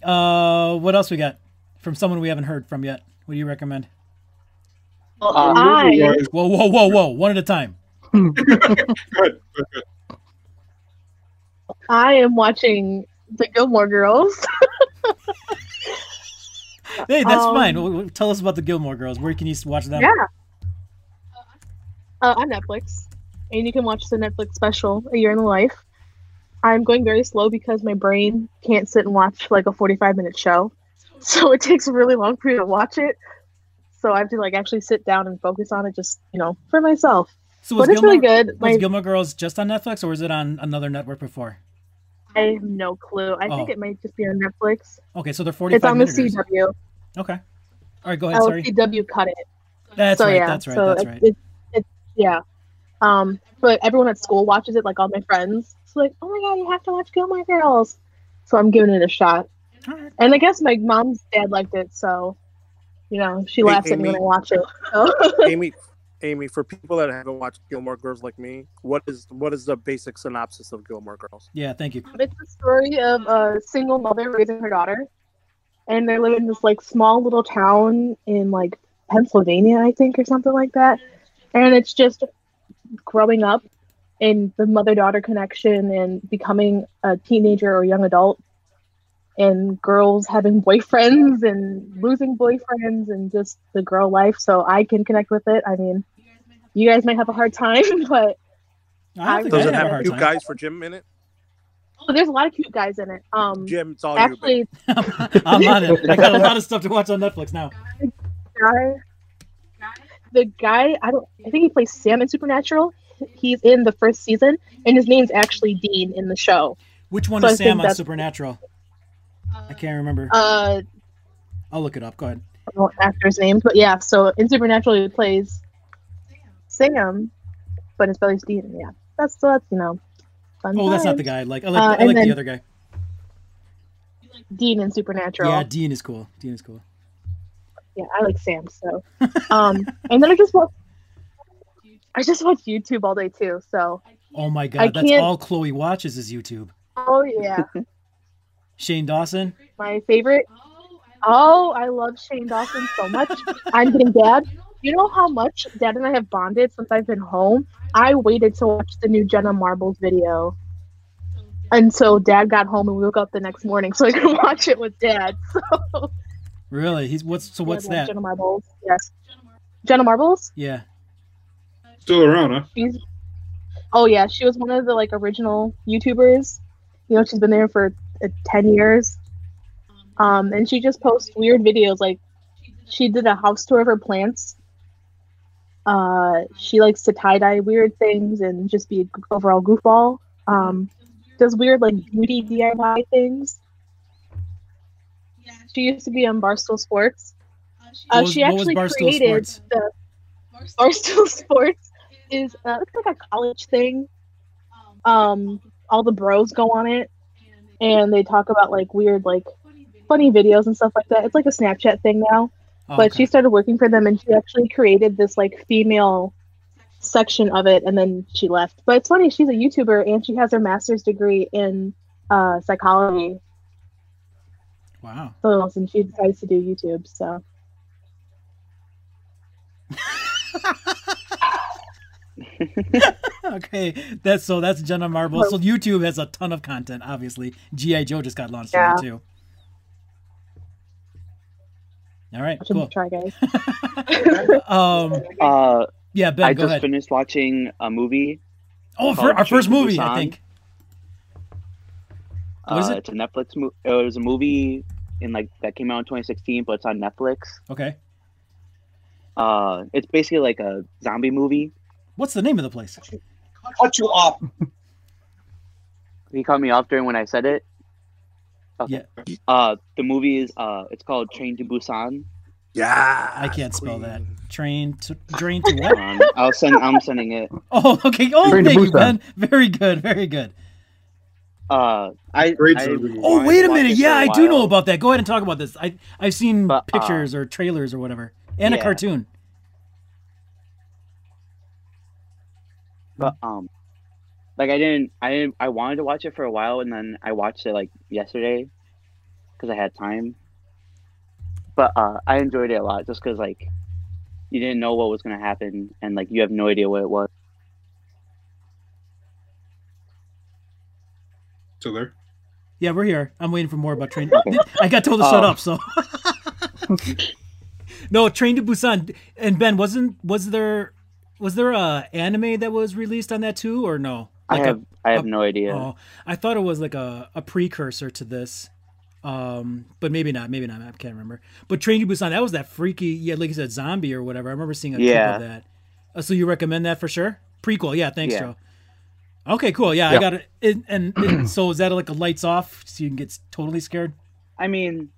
uh, what else we got from someone we haven't heard from yet? What do you recommend? Well, Um, I Whoa, whoa, whoa, whoa! One at a time. Good, good, good. I am watching the Gilmore Girls. Hey, that's Um, fine. Tell us about the Gilmore Girls. Where can you watch them? Yeah. Uh, on Netflix, and you can watch the Netflix special "A Year in the Life." I'm going very slow because my brain can't sit and watch like a 45 minute show, so it takes really long for me to watch it. So I have to like actually sit down and focus on it, just you know, for myself. So was But it's really good. was My, Gilmore Girls just on Netflix, or was it on another network before? I have no clue. I think Oh. it might just be on Netflix. Okay, so they're forty-five It's on the. CW. Okay. All right, go ahead. Oh, Sorry. CW cut it. That's so right. yeah, That's right. so that's it- right. It, it, yeah. Um, but everyone at school watches it, like all my friends. It's like, oh my god, you have to watch Gilmore Girls. So I'm giving it a shot. All right. And I guess my mom's dad liked it, so you know she Hey, laughs at me when I watch it. So. Amy, Amy, for people that haven't watched Gilmore Girls like me, what is what is the basic synopsis of Gilmore Girls? Yeah. Thank you. Um, it's the story of a single mother raising her daughter, and they live in this like small little town in like Pennsylvania, I think, or something like that. And it's just growing up and the mother-daughter connection and becoming a teenager or young adult, and girls having boyfriends and losing boyfriends and just the girl life. So I can connect with it. I mean, you guys might have a hard time, but I don't think Does I it had a have hard you time. guys for Jim in it? oh, there's a lot of cute guys in it. Um, Jim, it's all actually. I'm on it. I got a lot of stuff to watch on Netflix now. guy the guy i don't i think he plays sam in supernatural he's in the first season and his name's actually dean in the show Which one So is think Sam on Supernatural? I can't remember. uh I'll look it up. Go ahead. I don't know actors names but yeah so in supernatural he plays sam but his brother's dean yeah that's so that's you know fun Oh, that's not the guy. I like I like, Uh, I like the other guy. dean in supernatural Yeah, Dean is cool. Dean is cool. yeah i like sam so um and then i just watch i just watch youtube all day too so Oh my I god, that's can't- all Chloe watches is YouTube. oh yeah Shane Dawson. my favorite. Oh, I love Shane Dawson so much. I'm getting dad. You know how much dad and I have bonded since I've been home? I waited to watch the new Jenna Marbles video until dad got home and we woke up the next morning so I could watch it with dad. So Really? He's what's so what's Yeah, that? Jenna Marbles. Yes. Jenna Marbles? Yeah. Still around, huh? She's Oh yeah, she was one of the like original YouTubers. You know, she's been there for uh, 10 years. Um and she just posts weird videos like she did a house tour of her plants. Uh she likes to tie-dye weird things and just be an overall goofball. Um does weird like beauty DIY things. Yeah. She used to be on Barstool Sports. Uh, was- she actually created Sports? the Barstool Sports is uh, it's like a college thing. Um, all the bros go on it, and they talk about like weird like funny videos and stuff like that. It's like a Snapchat thing now. Oh, but okay. she started working for them and she actually created this like female section of it and then she left. But it's funny, she's a YouTuber and she has her master's degree in uh, psychology. wow. So and she decides to do YouTube. So okay, that's so that's Jenna Marbles. So YouTube has a ton of content. Obviously, GI Joe just got launched Yeah. too. All right, watch them cool. try guys. Um, Uh, yeah, Ben, I go just ahead. finished watching a movie. Oh, for our first Train to movie, I think. What is uh, it? It's a Netflix movie. It was a movie in like that came out in 2016, but it's on Netflix. Okay, Uh, it's basically like a zombie movie. what's the name of the place? Cut you off. He cut me off during when I said it. Yeah, Uh, the movie is uh, it's called Train to Busan. Yeah. I can't spell that. queen. Train to drain to what? Um, I'll send. I'm sending it. Oh, okay. Oh, Train thank you, Busan. Ben. Very good, very good. Uh, I. Great I. Oh, wait a minute. Yeah, a I do know about that. Go ahead and talk about this. I I've seen But, uh, pictures or trailers or whatever, and a cartoon. But um, like I didn't. I didn't. I wanted to watch it for a while, and then I watched it like yesterday because I had time. But uh, I enjoyed it a lot just because like you didn't know what was gonna happen, and like you have no idea what it was. Still there? Yeah, we're here. I'm waiting for more about Train. I got told to shut Oh. up, so. no, Train to Busan. And Ben, wasn't was there was there a anime that was released on that too, or no? I Like a- have. I have a- no idea. Oh, I thought it was like a, a precursor to this. Um, but maybe not, maybe not. I can't remember. But Train to Busan, that was that freaky, yeah, like you said, zombie or whatever. I remember seeing a Yeah. clip of that. Uh, so you recommend that for sure? Prequel, yeah. Thanks, Yeah. Joe. Okay, cool. Yeah, I got it. And, and, and so is that like a lights off so you can get totally scared? I mean,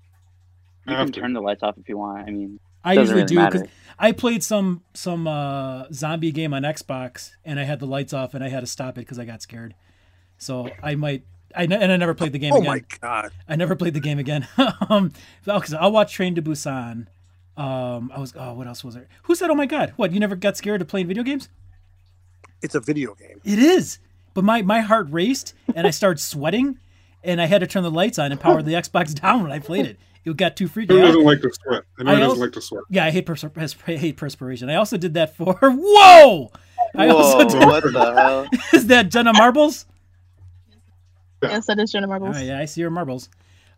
you have can to. turn the lights off if you want. I mean, I Doesn't usually really do because. I played some some uh, zombie game on Xbox and I had the lights off and I had to stop it because I got scared. So I might. I ne- and I never played the game Oh again. my god. I never played the game again. um, because I'll watch Train to Busan. Um, I was oh, what else was there? Who said, "Oh my god, what? You never got scared of playing video games?" It's a video game. It is, but my my heart raced and I started sweating, and I had to turn the lights on and power the Xbox down when I played it. It got too freaky. Who I- doesn't like to sweat? I know I who doesn't also- like to sweat. yeah, I hate pers- pers- I hate perspiration. I also did that for whoa. I also whoa, did. what the hell? Is that Jenna Marbles? yes, that is Jenna Marbles. right, yeah, I see her marbles.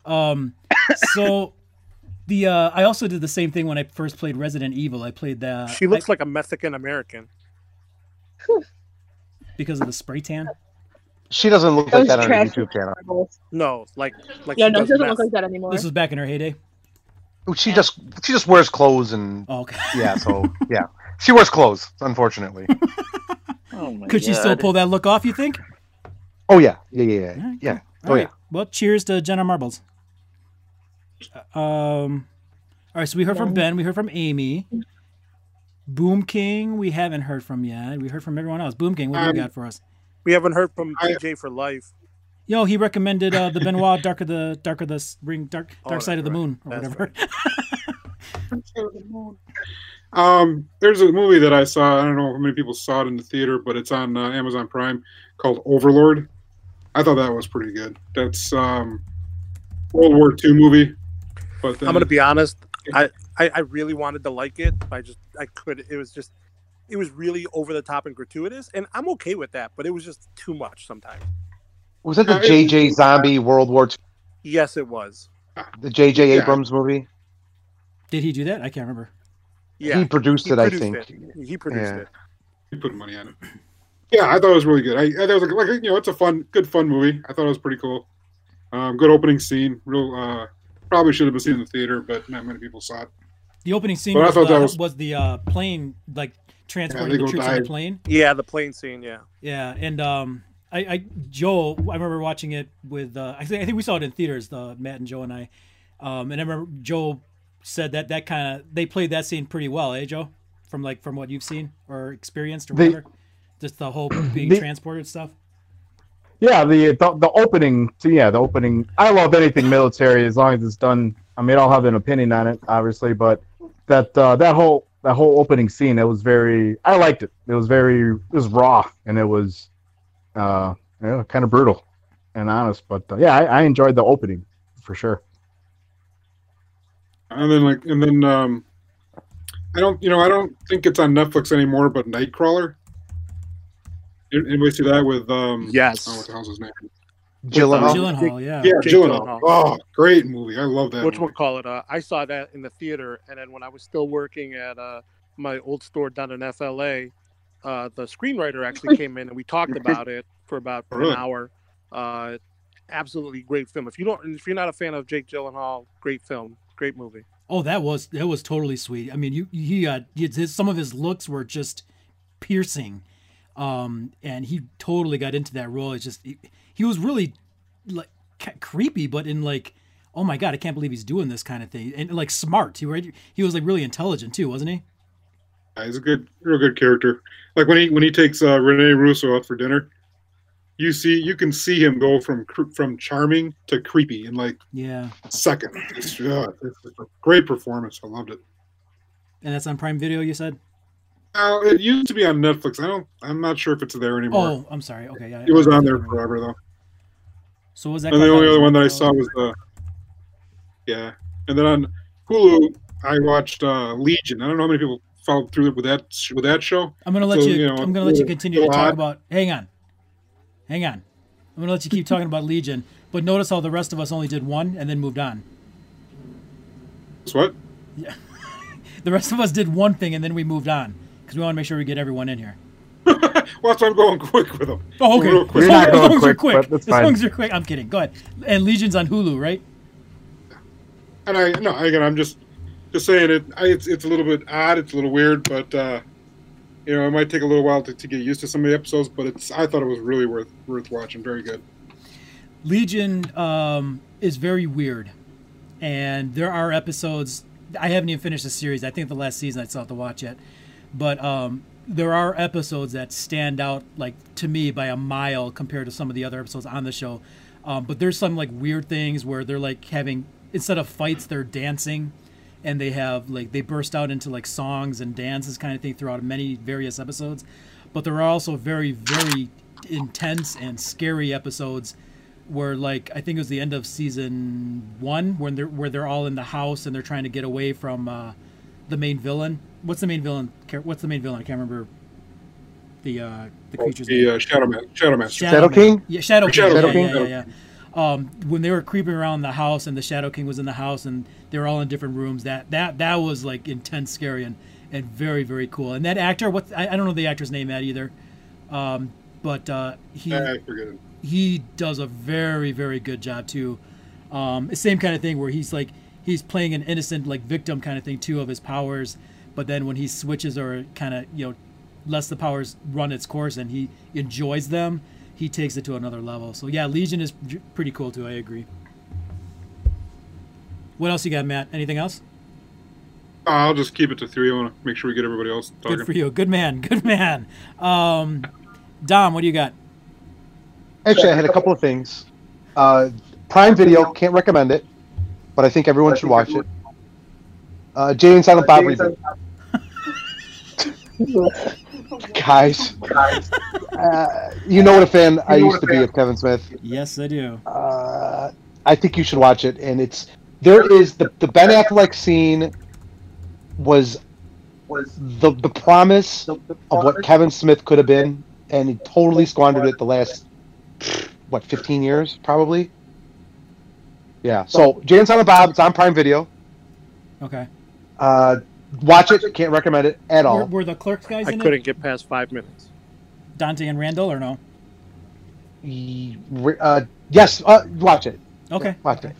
Um, so the uh, I also did the same thing when I first played Resident Evil. I played the She looks like a Mexican American. because of the spray tan. She doesn't look like that on her. YouTube channel. Marbles. No, like like Yeah, she no, does she doesn't meth. look like that anymore. This was back in her heyday. She just she just wears clothes and Oh, okay. yeah, so yeah, she wears clothes. Unfortunately. Oh my Could she still pull that look off? You think? Oh yeah, yeah, yeah, yeah. Alright, yeah. cool. Oh All yeah. Well, cheers to Jenna Marbles. Um. All right, so we heard from Ben. We heard from Amy. Boom King, we haven't heard from yet. We heard from everyone else. Boom King, what do you Um, got for us? We haven't heard from I- PJ for life. Yo, he recommended uh, the Benoit Dark of the Dark of the Ring Dark Oh, Dark Side of the right. Moon or That's whatever. Um, there's a movie that I saw. I don't know how many people saw it in the theater, but it's on uh, Amazon Prime called Overlord. I thought that was pretty good. That's um, World War II movie. But then, I'm gonna be honest. I, I I really wanted to like it. I just I could. It was just it was really over the top and gratuitous, and I'm okay with that. But it was just too much sometimes. Was that the Uh, JJ Zombie World War II, Yes, it was. the JJ Yeah. Abrams movie? Did he do that? I can't remember. Yeah, He produced he it, I think. it. He produced Yeah. it. you put money on it. Yeah, I thought it was really good. I, I thought it was like, like you know, it's a fun, good fun movie. I thought it was pretty cool. Um, good opening scene. Real. Uh, probably should have been seen in the theater, but not many people saw it. The opening scene Well, I was, thought the, that was... was- the uh, plane like transporting they the go troops on the plane. Yeah, the plane scene. Yeah. Yeah, and um, I, I Joe, I remember watching it with. Uh, I think I think we saw it in theaters. The Matt and Joe and I, um, and I remember Joe said that that kind of they played that scene pretty well, eh, Joe? From like from what you've seen or experienced or They- whatever, just the whole being they- transported stuff. yeah, the, the the opening. To, yeah, the opening. I love anything military as long as it's done. I mean, I'll have an opinion on it, obviously, but that uh, that whole that whole opening scene, it was very. I liked it. It was very. It was raw and it was, uh, you know, kind of brutal and honest. But uh, yeah, I, I enjoyed the opening for sure. And then like, and then um, I don't, you know, I don't think it's on Netflix anymore. But Nightcrawler. Anybody see that with um? Yes. Oh, what the hell's his name? Gyllenhaal. Gyllenhaal, yeah. Yeah, Jake Gyllenhaal. Gyllenhaal. Oh, great movie! I love that. Which movie. one call it? Uh, I saw that in the theater, and then when I was still working at uh, my old store down in FLA, uh, the screenwriter actually came in and we talked about it for about Really? an hour. Uh, absolutely great film. If you don't, if you're not a fan of Jake Gyllenhaal, great film, great movie. Oh, that was that was totally sweet. I mean, you he uh, his, some of his looks were just piercing, um, and he totally got into that role. It's just he, he was really like creepy, but in like, oh my god, I can't believe he's doing this kind of thing, and like smart. He right, he was like really intelligent too, wasn't he? Yeah, he's a good, real good character. Like when he when he takes uh, Rene Russo out for dinner, you see you can see him go from from charming to creepy in like Yeah, second. It's, yeah, it's a great performance. I loved it. and that's on Prime Video. You said? Now it used to be on Netflix. I don't. I'm not sure if it's there anymore. Oh, I'm sorry. Okay, yeah, it was on there forever though. So was that? And the only other one that I saw was the. Yeah, and then on Hulu I watched uh, Legion. I don't know how many people followed through with that with that show. I'm gonna let So, you. you know, I'm gonna let you continue to talk about. Hang on, hang on. I'm gonna let you keep talking about Legion, but notice how the rest of us only did one and then moved on. What? The rest of us did one thing and then we moved on because we want to make sure we get everyone in here. Well, that's I'm going quick with them. Oh, okay. Real quick. As You're long, not as going long as you're quick, quick. but that's as long as you're quick. I'm kidding. Go ahead. And Legion's on Hulu, right? And I no again I'm just just saying it. I, it's it's a little bit odd. It's a little weird, but uh, you know it might take a little while to, to get used to some of the episodes. But it's I thought it was really worth worth watching. Very good. Legion um, is very weird, and there are episodes. I haven't even finished the series. I think the last season I still have to watch it, but um, there are episodes that stand out like to me by a mile compared to some of the other episodes on the show. Um, but there's some like weird things where they're like having instead of fights, they're dancing, and they have like they burst out into like songs and dances kind of thing throughout many various episodes. But there are also very very intense and scary episodes where like I think it was the end of season one when they're where they're all in the house and they're trying to get away from uh, the main villain. What's the main villain? What's the main villain? I can't remember the uh, the creature's name. The uh, Shadow Man, Shadow Master. Shadow Man. King? Yeah, Shadow King. Shadow yeah, King. yeah, yeah, yeah. Um, when they were creeping around the house and the Shadow King was in the house and they were all in different rooms, that that that was like intense, scary, and and very very cool. And that actor, what I, I don't know the actor's name yet either, um, but uh, he I forget it. he does a very very good job too um same kind of thing where he's like he's playing an innocent like victim kind of thing too of his powers but then when he switches or kind of you know lets the powers run its course and he enjoys them he takes it to another level. So yeah legion is pretty cool too i agree. What else you got matt? Anything else? I'll just keep it to three. I want to make sure we get everybody else talking. good for you. Good man. Good man. Um dom what do you got? Actually, I had a couple of things. Uh, Prime Video can't recommend it, but I think everyone should watch it. Uh, Jay and Silent Bob reboot. Guys, uh, you know what a fan I used to be of Kevin Smith. yes i do Uh, I think you should watch it, and it's there is the the Ben Affleck scene was was the the promise of what Kevin Smith could have been, and he totally squandered it the last what 15 years probably. Yeah. So Jay and Silent Bob, it's on Prime Video. okay Uh, watch it. Can't recommend it at were, all. were the clerks guys I in couldn't get past five minutes. dante and randall or no Uh, yes. Uh, watch it. okay Watch it.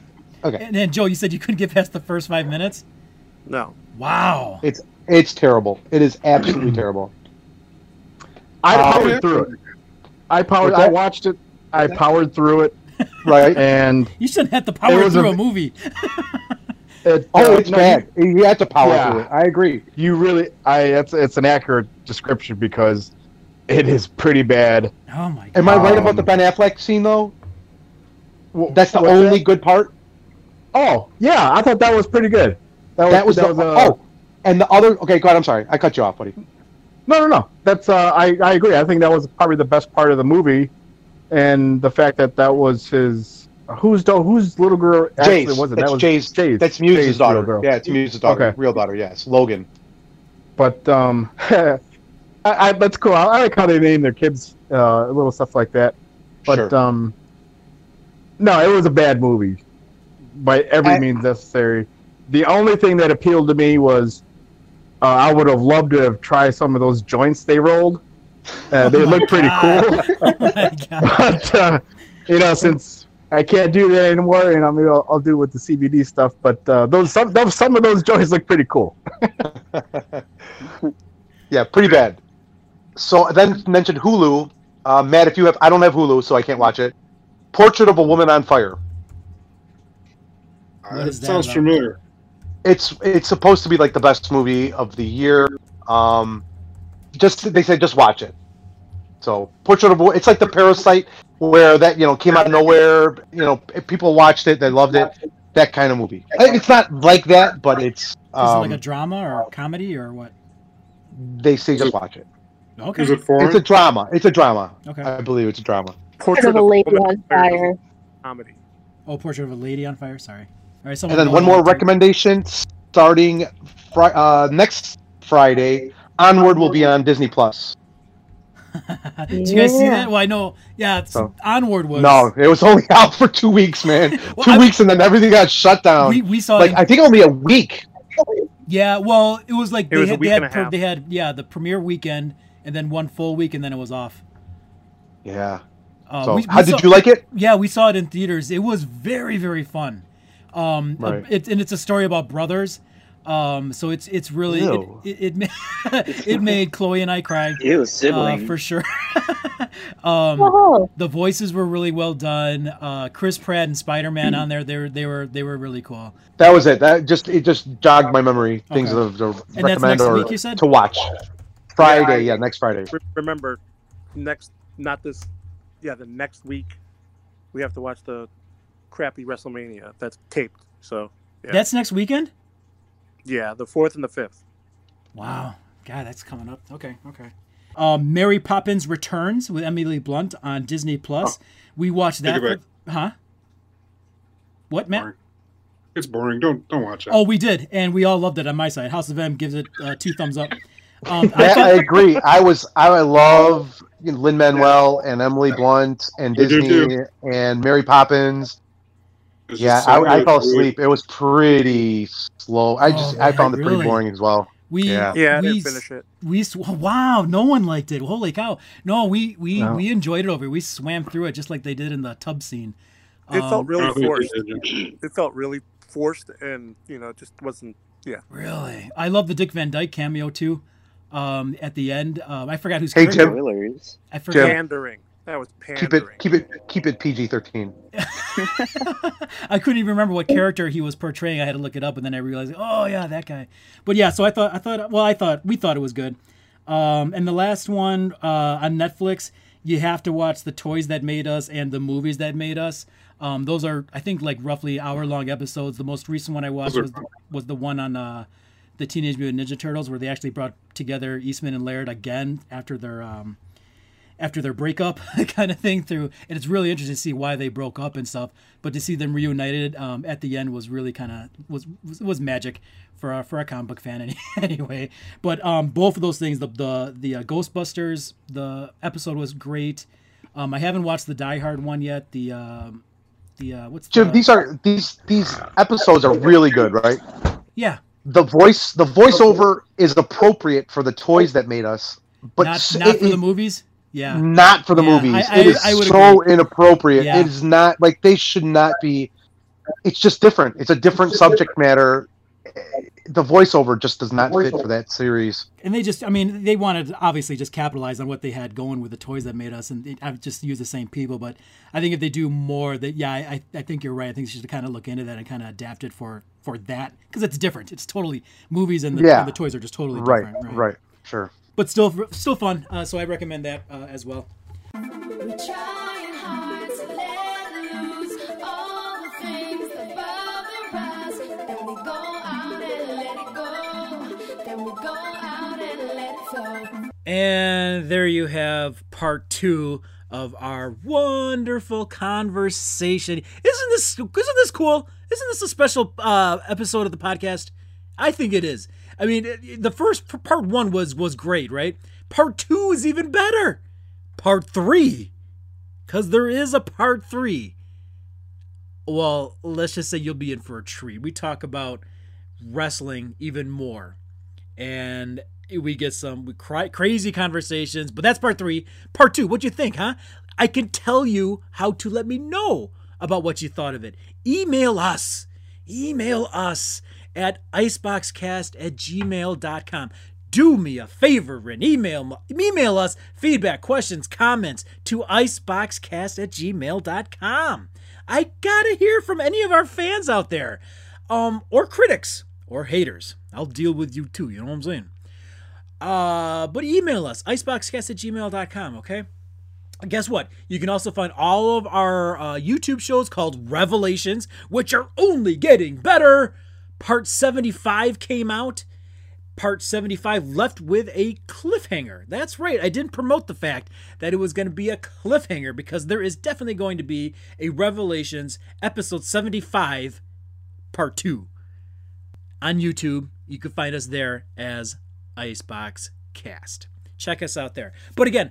Okay. And then Joe, you said you couldn't get past the first five minutes. No, Wow. It's it's terrible. It is absolutely terrible. I Uh, powered through it. I powered. I watched it. I powered through it, Right. and You shouldn't have to power was through a- a, movie. it, Oh, uh, it's no, bad. You have to power Yeah. through it. I agree. You, you really, I. It's it's an accurate description because It is pretty bad. Oh my god. Am I right about Um, the Ben Affleck scene though? Wh- That's the only that? good part. Oh, yeah, I thought that was pretty good. That was, the, uh, oh, and the other. Okay, go ahead. I'm sorry, I cut you off, buddy. No, no, no. That's uh, I I agree. I think that was probably the best part of the movie, and the fact that that was his whose do- whose little girl actually Jace. was it? That's that was Jace. Jace. That's Mewes's Jace's daughter. girl. Yeah, it's Mewes's daughter. Okay. Real daughter. Yes, Logan. But um, I, I that's cool. I, I like how they name their kids uh, little stuff like that. But Sure. um, no, it was a bad movie by every I- means necessary. The only thing that appealed to me was uh, I would have loved to have tried some of those joints they rolled. Uh, they Oh look pretty God. cool. Oh but uh, you know, since I can't do that anymore, and know, maybe I'll, I'll do it with the CBD stuff. But uh, those some those, some of those joints look pretty cool. yeah, pretty bad. So then mentioned Hulu. Uh, Matt, if you have, I don't have Hulu, so I can't watch it. Portrait of a Woman on Fire. What that sounds familiar. It's it's supposed to be like the best movie of the year. Um, just they say just watch it. So Portrait of a, it's like the Parasite where that you know came out of nowhere. You know people watched it, they loved it. That kind of movie. It's not like that, but it's. Is it Um, like a drama or comedy or what? they say just watch it. Okay. Is it foreign? It's a drama. It's a drama. Okay. I believe it's a drama. Portrait of a lady Woman on fire. Comedy. Oh, Portrait of a Lady on Fire. Sorry. All right. So and then one more recommendation starting fri- uh, next Friday. Onward will be on Disney Plus. Did you guys see that? Well, I know. Yeah. It's, Oh. Onward was. No, it was only out for two weeks, man. Well, two I- weeks, and then everything got shut down. We, we saw like it. I think it was only a week. Yeah, well, it was like It they was a had, week they, had and a per- half. they had yeah the premiere weekend and then one full week and then it was off. Yeah. Uh, So, we- we how did you like it? Yeah, we saw it in theaters. It was very very fun. Um, Right. it, and it's a story about brothers. Um, so it's it's really it Ew. it, it, ma- it made Chloe and I cry Ew, uh, for sure. um, the voices were really well done. Uh, Chris Pratt and Spider Man on there. They were they were they were really cool. That was it. That just it just jogged my memory. Things Okay. to, to that's recommend next or week, you said? to watch. Friday, yeah, next Friday. Re- Remember, next, not this, yeah, the next week, we have to watch the crappy WrestleMania that's taped. So, Yeah. That's next weekend. Yeah, the fourth and the fifth. Wow, God, that's coming up. Okay, okay. Um, Mary Poppins Returns with Emily Blunt on Disney Plus. We watched that. Take it for- huh? What, Matt? Boring. It's boring. Don't don't watch it. Oh, we did, and we all loved it on my side. House of M gives it uh, two thumbs up. Um, I Yeah, I thought, agree. I was I love Lin Manuel and Emily Blunt and I Disney and Mary Poppins. It's Yeah, so I, I fell asleep. It was pretty slow. I just Oh, I found it pretty really? boring as well. we Yeah. Yeah, we didn't finish it. we sw- wow, no one liked it. Holy cow! No, we we No. we enjoyed it over. We swam through it just like they did in the tub scene. It Um, felt really forced. It felt really forced, and you know, just wasn't. Yeah, Really, I love the Dick Van Dyke cameo too. Um, at the end, um, I forgot whose Hey, character. Jim. Spoilers. I forgot. pandering. That was Keep it keep it keep it PG thirteen. I couldn't even remember what character he was portraying. I had to look it up, and then I realized, oh yeah, that guy. But yeah, so I thought, I thought, well, I thought we thought it was good. Um, and the last one uh, on Netflix, you have to watch the Toys That Made Us and the Movies That Made Us. Um, those are, I think, like roughly hour long episodes. The most recent one I watched was the, was the one on uh, the Teenage Mutant Ninja Turtles, where they actually brought together Eastman and Laird again after their um, after their breakup kind of thing through and it's really interesting to see why they broke up and stuff but to see them reunited um, at the end was really kind of was, was was magic for a, for a comic book fan any, anyway. But um, both of those things the the the uh, ghostbusters the episode was great. Um, i haven't watched the die hard one yet the um, the uh, what's Jim, the, these are these these episodes are really good, right? yeah. The voice the voiceover is appropriate for the toys that made us, but not, not it for the movies yeah not for the Yeah, movies. I- it is I- I so agree. inappropriate. Yeah. It is not like they should not be. It's just different. It's a different subject matter. The voiceover just does not fit for that series. and they just i mean they wanted to obviously just capitalize on what they had going with the toys that made us and i've just used the same people but i think if they do more that yeah i, I think you're right i think they should kind of look into that and kind of adapt it for for that because it's different it's totally movies and the, Yeah. and the toys are just totally Right, different right, sure. But still still fun. Uh, so I recommend that uh, as well. We're trying hard to let loose all the things that bother us. Then we go out and let it go. Then we go out and let it flow. And there you have part two of our wonderful conversation. Isn't this isn't this cool? Isn't this a special uh, episode of the podcast? I think it is. I mean, the first part one was was great, right? Part two is even better. Part three, because there is a part three. Well, let's just say you'll be in for a treat. We talk about wrestling even more, and we get some we cry, crazy conversations. But that's part three. Part two, what do you think, huh? I can tell you how to let me know about what you thought of it. Email us. Email us at iceboxcast at gmail.com. Do me a favor and email email us feedback, questions, comments to iceboxcast at gmail.com. I gotta hear from any of our fans out there. Um, or critics or haters. I'll deal with you too, you know what I'm saying? Uh, but email us, iceboxcast at gmail.com, okay? Guess what? You can also find all of our uh, YouTube shows called Revelations, which are only getting better. Part 75 came out. Part 75 left with a cliffhanger. That's right. I didn't promote the fact that it was going to be a cliffhanger because there is definitely going to be a Revelations episode 75 part 2 on YouTube. You can find us there as Icebox Cast. Check us out there. But again,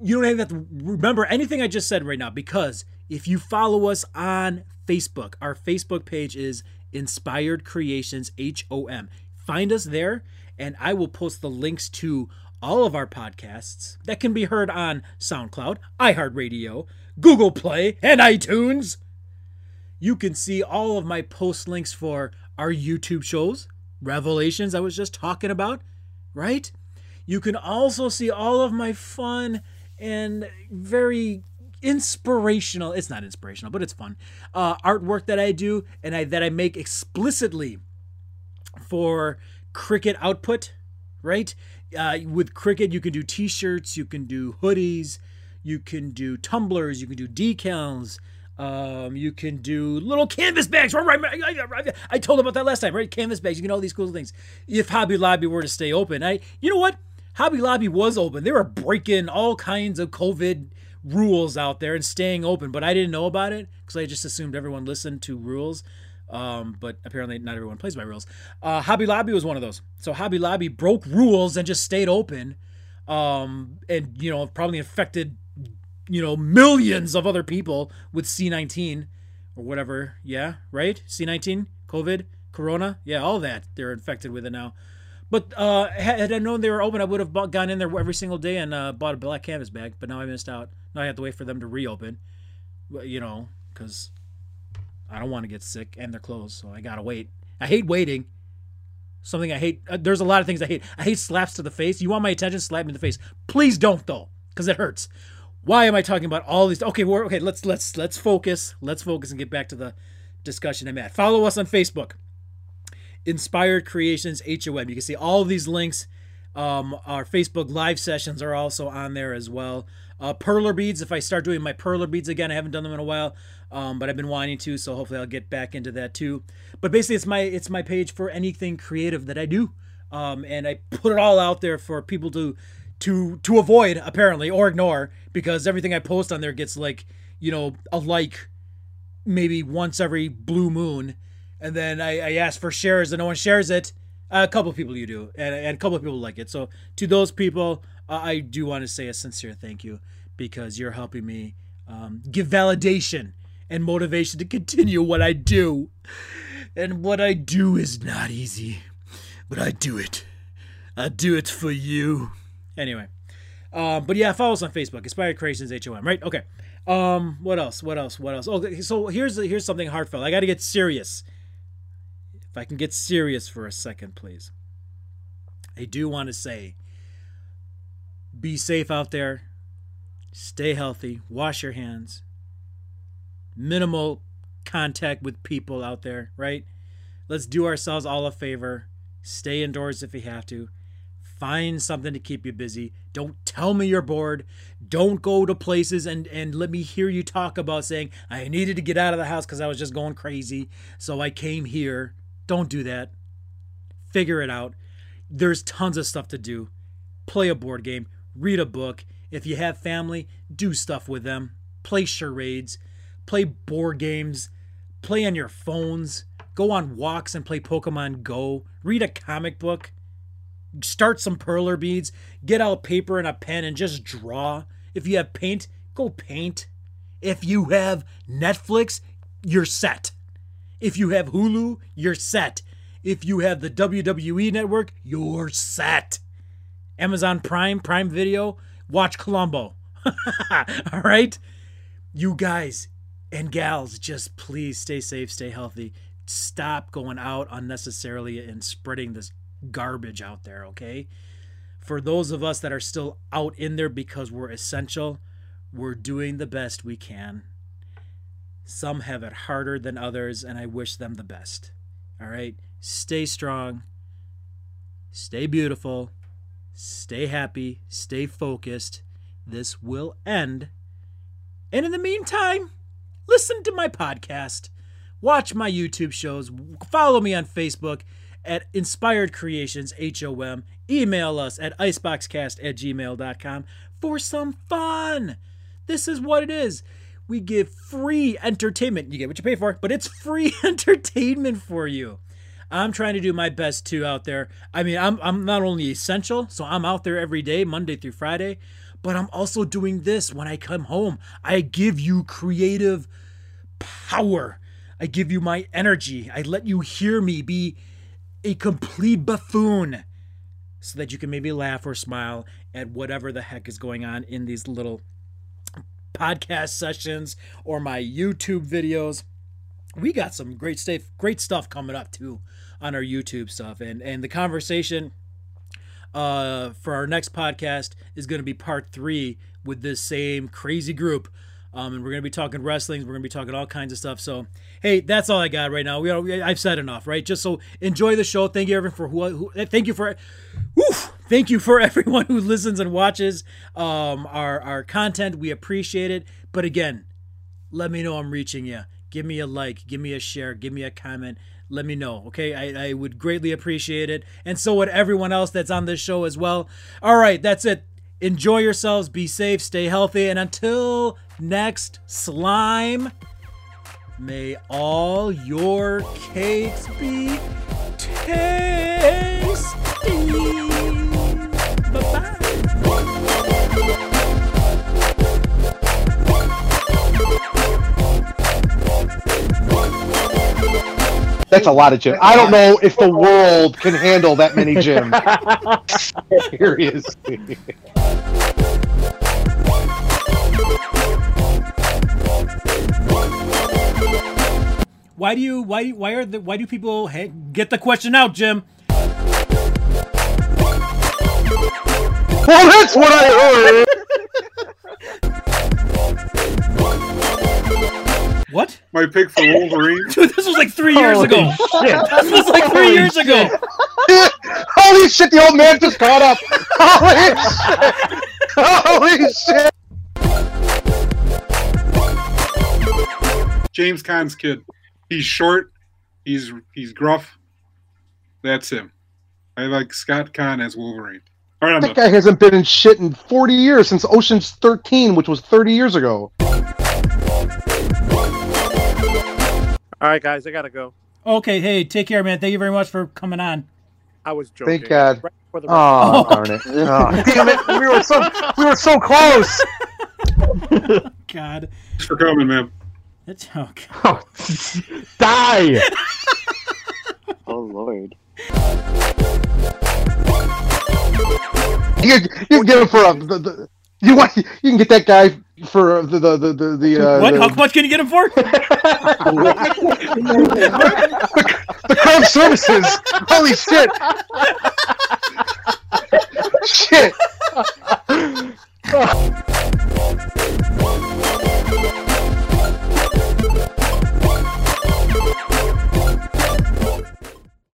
you don't have to remember anything I just said right now because if you follow us on Facebook, our Facebook page is Inspired Creations HOM. Find us there, and I will post the links to all of our podcasts that can be heard on SoundCloud, iHeartRadio, Google Play, and iTunes. You can see all of my post links for our YouTube shows, Revelations I was just talking about, right? You can also see all of my fun and very inspirational it's not inspirational but it's fun uh, artwork that i do and I, that i make explicitly for Cricut output right uh, with Cricut you can do t-shirts you can do hoodies you can do tumblers you can do decals um, you can do little canvas bags. I told about that last time, right? Canvas bags. You can do all these cool things. If Hobby Lobby were to stay open, I, you know what? Hobby Lobby was open. They were breaking all kinds of COVID rules out there and staying open, but I didn't know about it because I just assumed everyone listened to rules. Um, but apparently not everyone plays by rules. Uh, Hobby Lobby was one of those. So Hobby Lobby broke rules and just stayed open. Um, and you know, probably infected, you know, millions of other people with C19 or whatever. Yeah, right? C19, COVID, Corona. Yeah, all that. They're infected with it now. But uh, had I known they were open, I would have bought, gone in there every single day and uh, bought a black canvas bag. But now I missed out. Now I have to wait for them to reopen. You know, because I don't want to get sick and they're closed, so I gotta wait. I hate waiting. Something I hate. Uh, there's a lot of things I hate. I hate slaps to the face. You want my attention? Slap me in the face. Please don't though, because it hurts. Why am I talking about all these? Okay, we're okay. Let's let's let's focus. Let's focus and get back to the discussion I'm at. Follow us on Facebook. Inspired Creations HOM. You can see all of these links. Um, our Facebook live sessions are also on there as well. Uh, perler beads. If I start doing my perler beads again, I haven't done them in a while, um, but I've been wanting to, so hopefully I'll get back into that too. But basically, it's my it's my page for anything creative that I do, um, and I put it all out there for people to to to avoid apparently or ignore because everything I post on there gets like you know a like maybe once every blue moon, and then I, I ask for shares and no one shares it. a couple people you do, and, and a couple of people like it. So to those people, uh, I do want to say a sincere thank you because you're helping me um, give validation and motivation to continue what I do. And what I do is not easy, but I do it. I do it for you. Anyway, um, but yeah, follow us on Facebook, Inspired Creations HOM. Right? Okay. Um, what else? What else? What else? Okay, so here's here's something heartfelt. I got to get serious. I can get serious for a second, please. I do want to say, be safe out there. Stay healthy. Wash your hands. Minimal contact with people out there, right? Let's do ourselves all a favor. Stay indoors if you have to. Find something to keep you busy. Don't tell me you're bored. Don't go to places and, and let me hear you talk about saying, I needed to get out of the house because I was just going crazy. So I came here. Don't do that. Figure it out. There's tons of stuff to do. Play a board game, read a book. If you have family, do stuff with them. Play charades, play board games, play on your phones, go on walks and play Pokemon Go, read a comic book, start some perler beads, get out paper and a pen and just draw. If you have paint, go paint. If you have Netflix, you're set. If you have Hulu, you're set. If you have the WWE network, you're set. Amazon Prime, Prime Video, watch Columbo. All right? You guys and gals, just please stay safe, stay healthy. Stop going out unnecessarily and spreading this garbage out there, okay? For those of us that are still out in there because we're essential, we're doing the best we can. Some have it harder than others, and I wish them the best. All right? Stay strong, stay beautiful, stay happy, stay focused. This will end. And in the meantime, listen to my podcast, watch my YouTube shows, follow me on Facebook at Inspired Creations, HOM, email us at iceboxcast at gmail.com for some fun. This is what it is. We give free entertainment. You get what you pay for, but it's free entertainment for you. I'm trying to do my best too out there. I mean, I'm I'm not only essential, so I'm out there every day, Monday through Friday, but I'm also doing this when I come home. I give you creative power. I give you my energy. I let you hear me be a complete buffoon so that you can maybe laugh or smile at whatever the heck is going on in these little podcast sessions or my YouTube videos. We got some great stuff, great stuff coming up too on our YouTube stuff, and and the conversation uh, for our next podcast is going to be part three with this same crazy group. Um, and we're going to be talking wrestling. We're going to be talking all kinds of stuff. So, hey, that's all I got right now. We, we I've said enough, right? Just so enjoy the show. Thank you everyone for who, who thank you for, woof, thank you for everyone who listens and watches um, our our content. We appreciate it. But again, let me know I'm reaching you. Give me a like, give me a share, give me a comment. Let me know, okay? I, I would greatly appreciate it. And so would everyone else that's on this show as well. All right, that's it. Enjoy yourselves, be safe, stay healthy, and until next slime, may all your cakes be tasty. That's a lot of gyms. I don't know if the world can handle that many gyms. Seriously. Why do you why why are the why do people hey, get the question out, Jim? Well, that's what I heard. What? My pick for Wolverine. Dude, this was like three years Holy ago. shit. This was like three years ago. Holy shit! The old man just caught up. Holy shit! Holy shit! James Caan's kid. He's short. He's he's gruff. That's him. I like Scott Caan as Wolverine. All right, I'm That done. guy hasn't been in shit in 40 years since Ocean's 13, which was 30 years ago. All right, guys, I gotta go. Okay, hey, take care, man. Thank you very much for coming on. I was joking. Thank God. Right before the Oh, darn it. Oh, damn it. We were so we were so close. God, Thanks for coming, man. it's okay. Oh, oh, die! Oh Lord. You, you get him for a, the, the, you want you can get that guy for uh, the the the the, uh, what? The, How much can you get him for? the, the Chrome services. Holy shit! shit.